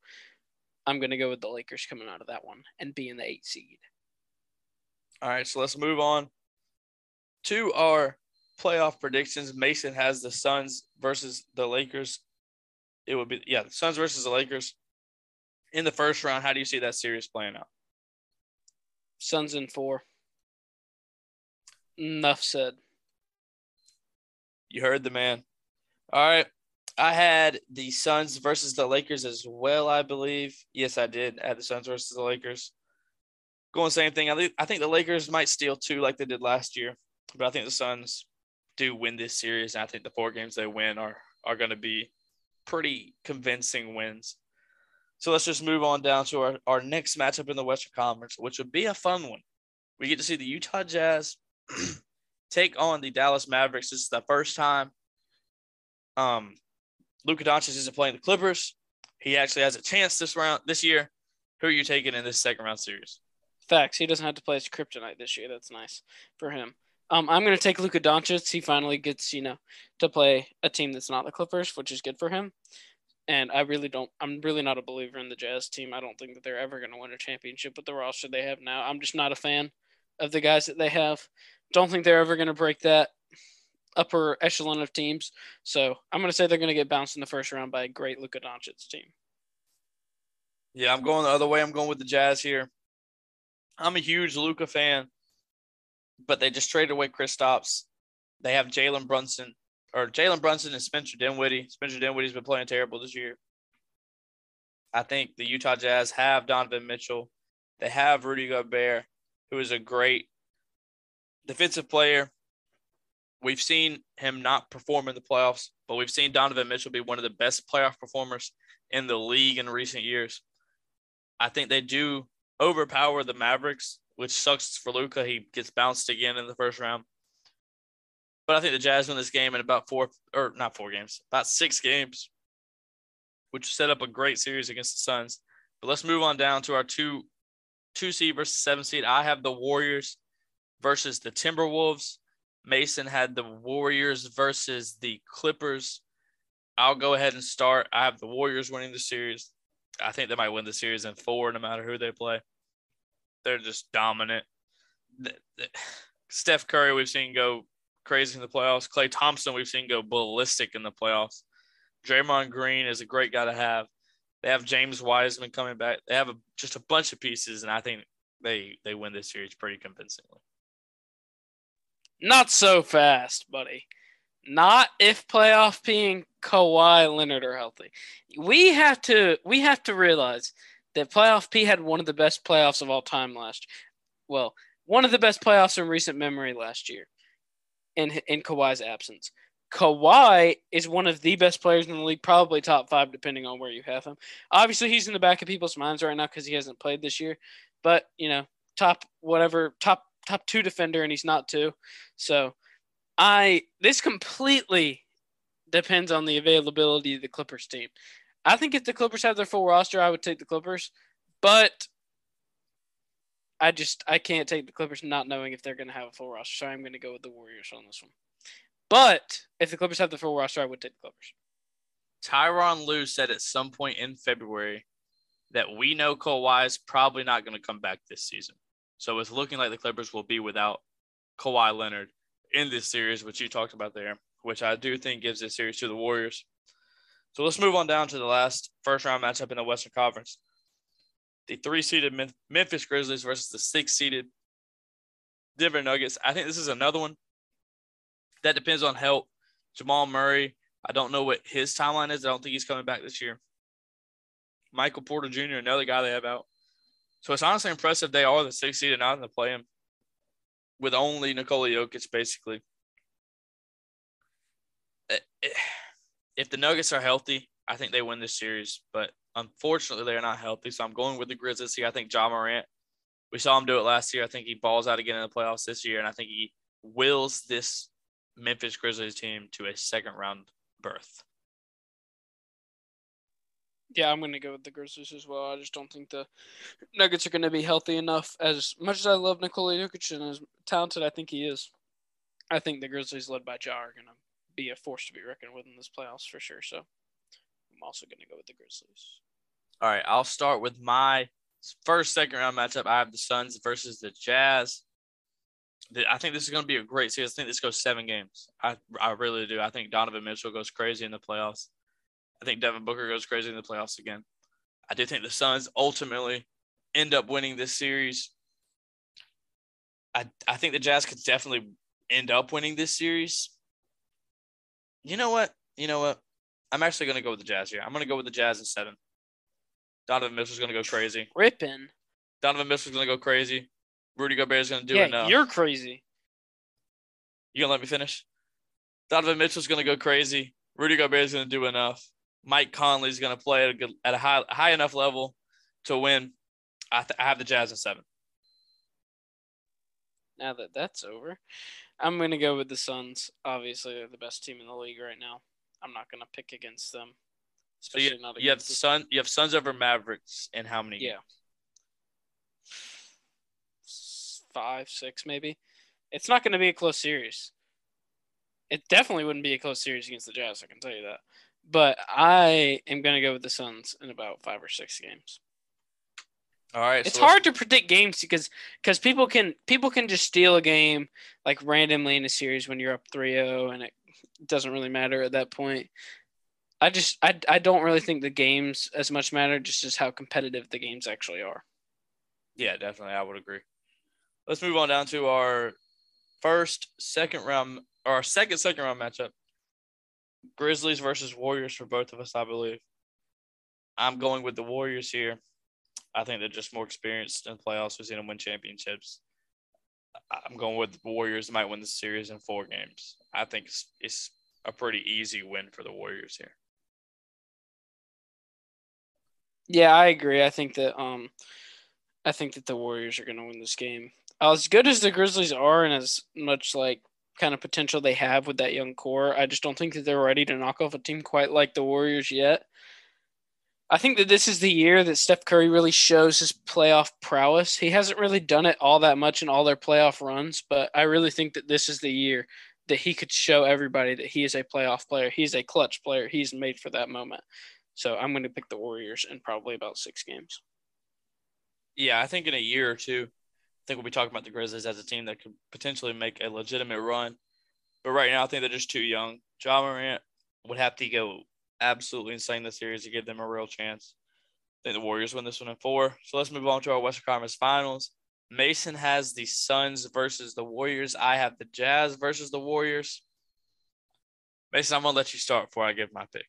I'm going to go with the Lakers coming out of that one and being the eight seed. All right, so let's move on to our playoff predictions. Mason has the Suns versus the Lakers. It would be yeah, the Suns versus the Lakers in the first round. How do you see that series playing out? Suns in four. Enough said. You heard the man. All right. I had the Suns versus the Lakers as well, I believe. Yes, I did. I had the Suns versus the Lakers. Going same thing. I, think- I think the Lakers might steal two like they did last year, but I think the Suns do win this series. And I think the four games they win are are going to be pretty convincing wins. So let's just move on down to our, our next matchup in the Western Conference, which would be a fun one. We get to see the Utah Jazz take on the Dallas Mavericks. This is the first time um, Luka Doncic isn't playing the Clippers. He actually has a chance this round this year. Who are you taking in this second round series? Facts. He doesn't have to play as kryptonite this year. That's nice for him. Um, I'm going to take Luka Doncic. He finally gets, you know, to play a team that's not the Clippers, which is good for him. And I really don't. I'm really not a believer in the Jazz team. I don't think that they're ever going to win a championship with the roster they have now. I'm just not a fan of the guys that they have. Don't think they're ever going to break that upper echelon of teams. So I'm going to say they're going to get bounced in the first round by a great Luka Doncic team. Yeah, I'm going the other way. I'm going with the Jazz here. I'm a huge Luka fan, but they just traded away Kristaps. They have Jalen Brunson or Jalen Brunson and Spencer Dinwiddie. Spencer Dinwiddie's been playing terrible this year. I think the Utah Jazz have Donovan Mitchell. They have Rudy Gobert, who is a great defensive player. We've seen him not perform in the playoffs, but we've seen Donovan Mitchell be one of the best playoff performers in the league in recent years. I think they do overpower the Mavericks, which sucks for Luka. He gets bounced again in the first round. But I think the Jazz win this game in about four or not four games, about six games, which set up a great series against the Suns. But let's move on down to our two two seed versus seven seed. I have the Warriors versus the Timberwolves. Mason had the Warriors versus the Clippers. I'll go ahead and start. I have the Warriors winning the series. I think they might win the series in four, no matter who they play. They're just dominant. Steph Curry, we've seen go crazy in the playoffs. Klay Thompson, we've seen go ballistic in the playoffs. Draymond Green is a great guy to have. They have James Wiseman coming back. They have a, just a bunch of pieces, and I think they they win this series pretty convincingly. Not so fast, buddy. Not if playoff P and Kawhi Leonard are healthy. We have to we have to realize that playoff P had one of the best playoffs of all time last. year. Well, one of the best playoffs in recent memory last year. In in Kawhi's absence, Kawhi is one of the best players in the league, probably top five, depending on where you have him. Obviously, he's in the back of people's minds right now because he hasn't played this year. But you know, top whatever, top top two defender, and he's not two. So, I this completely depends on the availability of the Clippers team. I think if the Clippers have their full roster, I would take the Clippers, but I just I can't take the Clippers not knowing if they're going to have a full roster. So I'm going to go with the Warriors on this one. But if the Clippers have the full roster, I would take the Clippers. Tyronn Lue said at some point in February that we know Kawhi is probably not going to come back this season. So it's looking like the Clippers will be without Kawhi Leonard in this series, which you talked about there, which I do think gives this series to the Warriors. So let's move on down to the last first round matchup in the Western Conference. The three seeded Memphis Grizzlies versus the six seeded Denver Nuggets. I think this is another one that depends on help. Jamal Murray, I don't know what his timeline is. I don't think he's coming back this year. Michael Porter Jr., another guy they have out. So it's honestly impressive they are the sixth seed and not in the play-in with only Nikola Jokic basically. Eh, eh, if the Nuggets are healthy, I think they win this series. But unfortunately, they're not healthy. So I'm going with the Grizzlies here. I think Ja Morant, we saw him do it last year. I think he balls out again in the playoffs this year. And I think he wills this Memphis Grizzlies team to a second round berth. Yeah, I'm going to go with the Grizzlies as well. I just don't think the Nuggets are going to be healthy enough. As much as I love Nikola Jokic and as talented I think he is, I think the Grizzlies, led by Ja, are going to be a force to be reckoned with in this playoffs for sure. So I'm also going to go with the Grizzlies. All right, I'll start with my first second round matchup. I have the Suns versus the Jazz. I think this is going to be a great series. I think this goes seven games. I I really do. I think Donovan Mitchell goes crazy in the playoffs. I think Devin Booker goes crazy in the playoffs again. I do think the Suns ultimately end up winning this series. I I think the Jazz could definitely end up winning this series. You know what? You know what? I'm actually going to go with the Jazz here. I'm going to go with the Jazz in seven. Donovan Mitchell's going to go crazy. Ripping. Donovan Mitchell's going to go crazy. Rudy Gobert's going to do yeah, enough. You're crazy. You going to let me finish? Donovan Mitchell's going to go crazy. Rudy Gobert's going to do enough. Mike Conley's going to play at a good, at a high high enough level to win. I, th- I have the Jazz in seven. Now that that's over, I'm going to go with the Suns. Obviously, they're the best team in the league right now. I'm not going to pick against them. So you, you have Sun, you have Suns over Mavericks in how many? Yeah. Games? five, six, maybe. It's not going to be a close series. It definitely wouldn't be a close series against the Jazz. I can tell you that. But I am going to go with the Suns in about five or six games. All right. It's so hard to predict games because because people can people can just steal a game like randomly in a series when you're up 3-0 and it doesn't really matter at that point. I just I, I don't really think the games as much matter just as how competitive the games actually are. Yeah, definitely I would agree. Let's move on down to our first second round, or our second second round matchup. Grizzlies versus Warriors for both of us, I believe. I'm going with the Warriors here. I think they're just more experienced in playoffs. We've seen them win championships. I'm going with the Warriors. Might win the series in four games. I think it's, it's a pretty easy win for the Warriors here. Yeah, I agree. I think that um, I think that the Warriors are going to win this game as good as the Grizzlies are and as much like kind of potential they have with that young core, I just don't think that they're ready to knock off a team quite like the Warriors yet. I think that this is the year that Steph Curry really shows his playoff prowess. He hasn't really done it all that much in all their playoff runs, but I really think that this is the year that he could show everybody that he is a playoff player. He's a clutch player. He's made for that moment. So I'm going to pick the Warriors in probably about six games. Yeah, I think in a year or two, think we'll be talking about the Grizzlies as a team that could potentially make a legitimate run. But right now, I think they're just too young. Ja Morant would have to go absolutely insane this series to give them a real chance. I think the Warriors win this one in four. So let's move on to our Western Conference Finals. Mason has the Suns versus the Warriors. I have the Jazz versus the Warriors. Mason, I'm gonna let you start before I give my pick.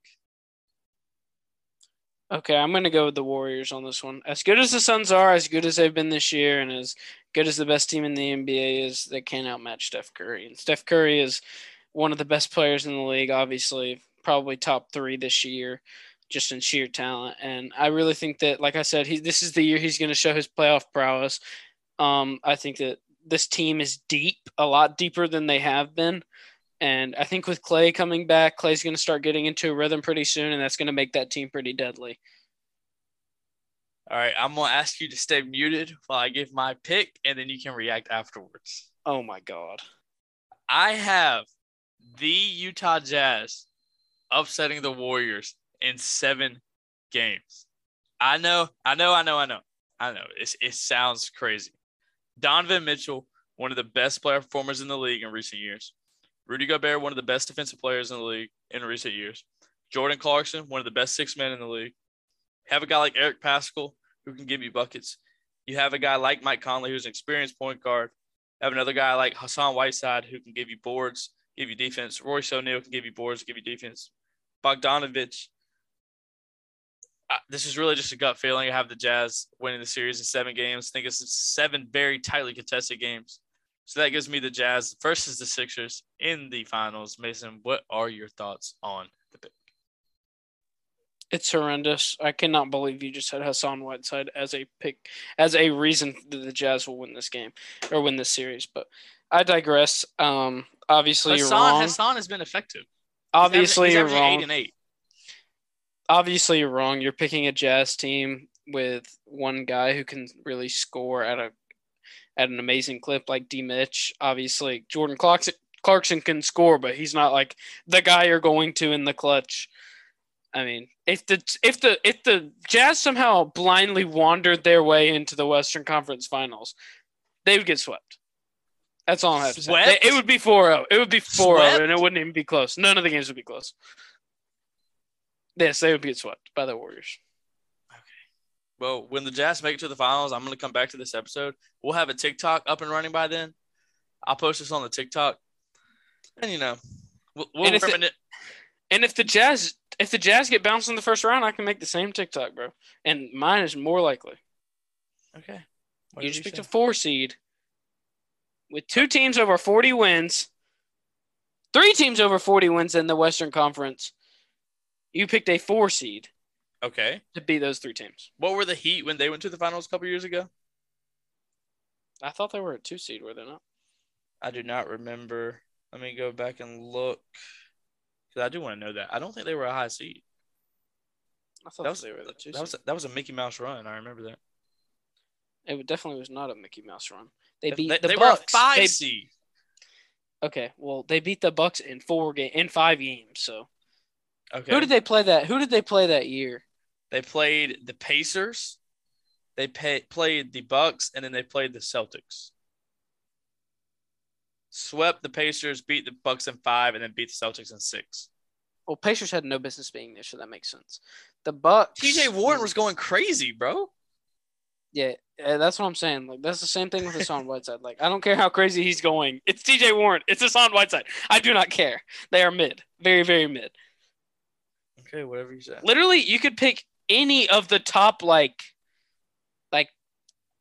Okay, I'm to go with the Warriors on this one. As good as the Suns are, as good as they've been this year, and as good as the best team in the NBA is, they can't outmatch Steph Curry. And Steph Curry is one of the best players in the league, obviously, probably top three this year, just in sheer talent. And I really think that, like I said, he this is the year he's going to show his playoff prowess. Um, I think that this team is deep, a lot deeper than they have been. And I think with Klay coming back, Klay's going to start getting into a rhythm pretty soon, and that's going to make that team pretty deadly. All right, I'm gonna ask you to stay muted while I give my pick, and then you can react afterwards. Oh my god! I have the Utah Jazz upsetting the Warriors in seven games. I know, I know, I know, I know, I know. It's, it sounds crazy. Donovan Mitchell, one of the best player performers in the league in recent years. Rudy Gobert, one of the best defensive players in the league in recent years. Jordan Clarkson, one of the best six men in the league. Have a guy like Eric Paschall who can give you buckets. You have a guy like Mike Conley who's an experienced point guard. Have another guy like Hassan Whiteside who can give you boards, give you defense. Royce O'Neale can give you boards, give you defense. Bogdanovich. This is really just a gut feeling. I have the Jazz winning the series in seven games. I think it's seven very tightly contested games. So that gives me the Jazz versus the Sixers in the finals. Mason, what are your thoughts on? It's horrendous. I cannot believe you just had Hassan Whiteside as a pick, as a reason that the Jazz will win this game or win this series. But I digress. Um, obviously, Hassan, you're wrong. Hassan has been effective. Obviously, he's you're averaging wrong. Eight and eight. Obviously, you're wrong. You're picking a Jazz team with one guy who can really score at a at an amazing clip like D. Mitch. Obviously, Jordan Clarkson, Clarkson can score, but he's not like the guy you're going to in the clutch. I mean, if the if the if the Jazz somehow blindly wandered their way into the Western Conference Finals, they would get swept. That's all I have to say. They- It would be 4-0. It would be 4-0 Swept? and it wouldn't even be close. None of the games would be close. Yes, they would get swept by the Warriors. Okay. Well, when the Jazz make it to the finals, I'm going to come back to this episode. We'll have a TikTok up and running by then. I'll post this on the TikTok, and you know, we'll, we'll And if the- And if the Jazz if the Jazz get bounced in the first round, I can make the same TikTok, bro. And mine is more likely. Okay. What you just picked say? a four seed with two teams over 40 wins, three teams over 40 wins in the Western Conference. You picked a four seed Okay. to beat those three teams. What were the Heat when they went to the finals a couple years ago? I thought they were a two seed, were they not? I do not remember. Let me go back and look. Because I do want to know that. I don't think they were a high seed. I thought That was they were the two that was seed. that was a Mickey Mouse run. I remember that. It definitely was not a Mickey Mouse run. They beat they, the they were a five They- seed. okay, well, they beat the Bucks in four game in five games. So Okay. who did they play that? Who did they play that year? They played the Pacers. They pay, played the Bucks, and then they played the Celtics. Swept the Pacers, beat the Bucks in five, and then beat the Celtics in six. Well, Pacers had no business being there, so that makes sense. The Bucks. TJ Warren was going crazy, bro. Yeah, yeah, that's what I'm saying. Like that's the same thing with Hassan Whiteside. Like I don't care how crazy he's going. It's TJ Warren. It's Hassan Whiteside. I do not care. They are mid, very very mid. Okay, whatever you say. Literally, you could pick any of the top like, like,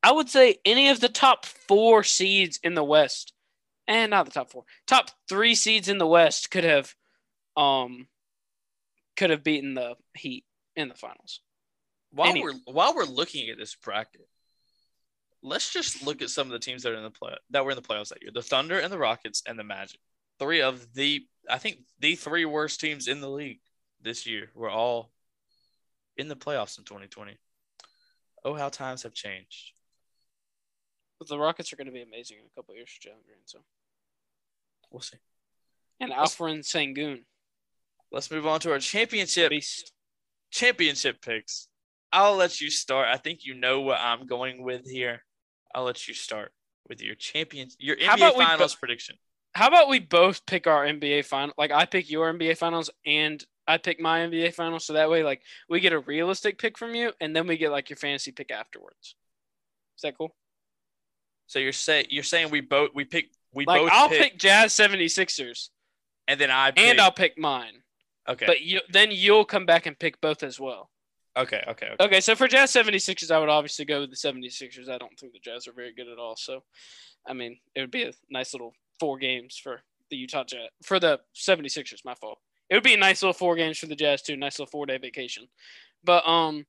I would say any of the top four seeds in the West, and not the top four, top three seeds in the West could have, um, could have beaten the Heat in the finals. While Any- we're while we're looking at this bracket, let's just look at some of the teams that are in the play that were in the playoffs that year: the Thunder and the Rockets and the Magic. Three of the, I think, the three worst teams in the league this year were all in the playoffs in 2020. Oh, how times have changed. But the Rockets are going to be amazing in a couple years for Jalen Green. So We'll see. and Alperen Sengun, Let's move on to our championship beast. championship picks. I'll let you start. I think you know what I'm going with here. I'll let you start with your champion, your How NBA about Finals bo- prediction. How about we both pick our NBA final? Like I pick your NBA finals and I pick my NBA finals, so that way like we get a realistic pick from you, and then we get like your fantasy pick afterwards. Is that cool? So you're say you're saying we both we pick we Like both I'll pick, pick Jazz 76ers and then I pick, and I'll pick mine. okay But you then you'll come back and pick both as well. okay okay okay Okay, so for Jazz 76ers, I would obviously go with the 76ers. I don't think the Jazz are very good at all. So, I mean, it would be a nice little four games for the Utah Jazz for the 76ers, my fault. It would be a nice little four games for the Jazz too, nice little four day vacation. But um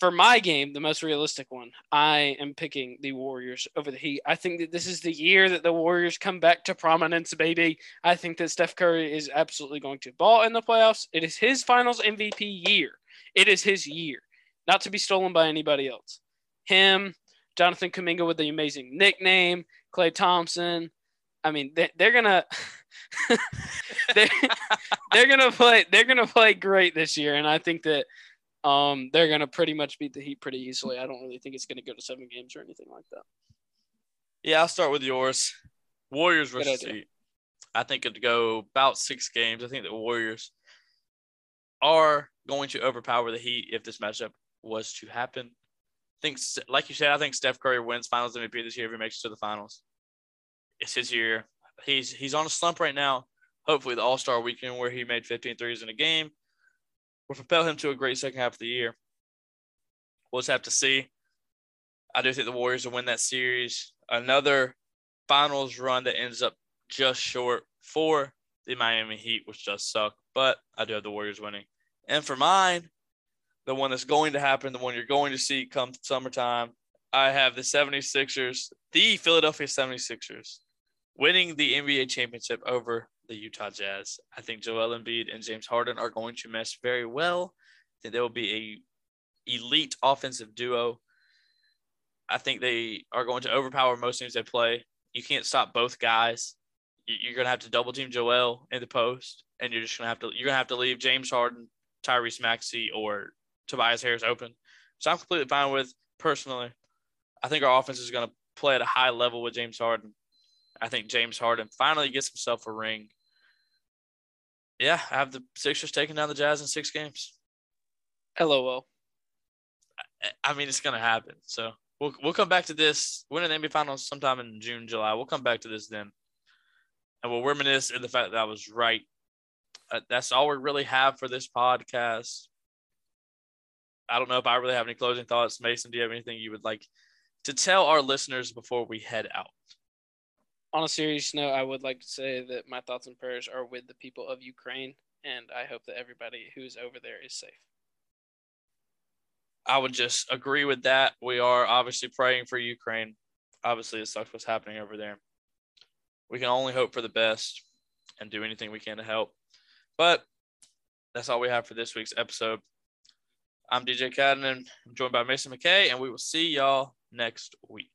for my game, the most realistic one, I am picking the Warriors over the Heat. I think that this is the year that the Warriors come back to prominence, baby. I think that Steph Curry is absolutely going to ball in the playoffs. It is his finals MVP year. It is his year, not to be stolen by anybody else. Him, Jonathan Kuminga with the amazing nickname, Klay Thompson. I mean, they, they're gonna they're, they're gonna play they're gonna play great this year, and I think that um, they're going to pretty much beat the Heat pretty easily. I don't really think it's going to go to seven games or anything like that. Yeah, I'll start with yours. Warriors versus Heat. I think it'd go about six games. I think the Warriors are going to overpower the Heat if this matchup was to happen. I think, like you said, I think Steph Curry wins Finals MVP this year if he makes it to the finals. It's his year. He's he's on a slump right now. Hopefully, the All Star weekend where he made 15 threes in a game will propel him to a great second half of the year. We'll just have to see. I do think the Warriors will win that series. Another finals run that ends up just short for the Miami Heat, which does suck, but I do have the Warriors winning. And for mine, the one that's going to happen, the one you're going to see come summertime, I have the 76ers, the Philadelphia 76ers, winning the NBA championship over the Utah Jazz. I think Joel Embiid and James Harden are going to mesh very well. I think they will be a elite offensive duo. I think they are going to overpower most teams they play. You can't stop both guys. You're going to have to double team Joel in the post, and you're just going to have to you're going to have to leave James Harden, Tyrese Maxey, or Tobias Harris open. So I'm completely fine with personally. I think our offense is going to play at a high level with James Harden. I think James Harden finally gets himself a ring yeah, I have the Sixers taking down the Jazz in six games. LOL. I mean, it's gonna happen. So we'll we'll come back to this. Winning the NBA Finals sometime in June, July. We'll come back to this then, and we'll reminisce in the fact that I was right. Uh, that's all we really have for this podcast. I don't know if I really have any closing thoughts. Mason, do you have anything you would like to tell our listeners before we head out? On a serious note, I would like to say that my thoughts and prayers are with the people of Ukraine, and I hope that everybody who is over there is safe. I would just agree with that. We are obviously praying for Ukraine. Obviously, it sucks what's happening over there. We can only hope for the best and do anything we can to help. But that's all we have for this week's episode. I'm DJ Cadden. I'm joined by Mason McKay, and we will see y'all next week.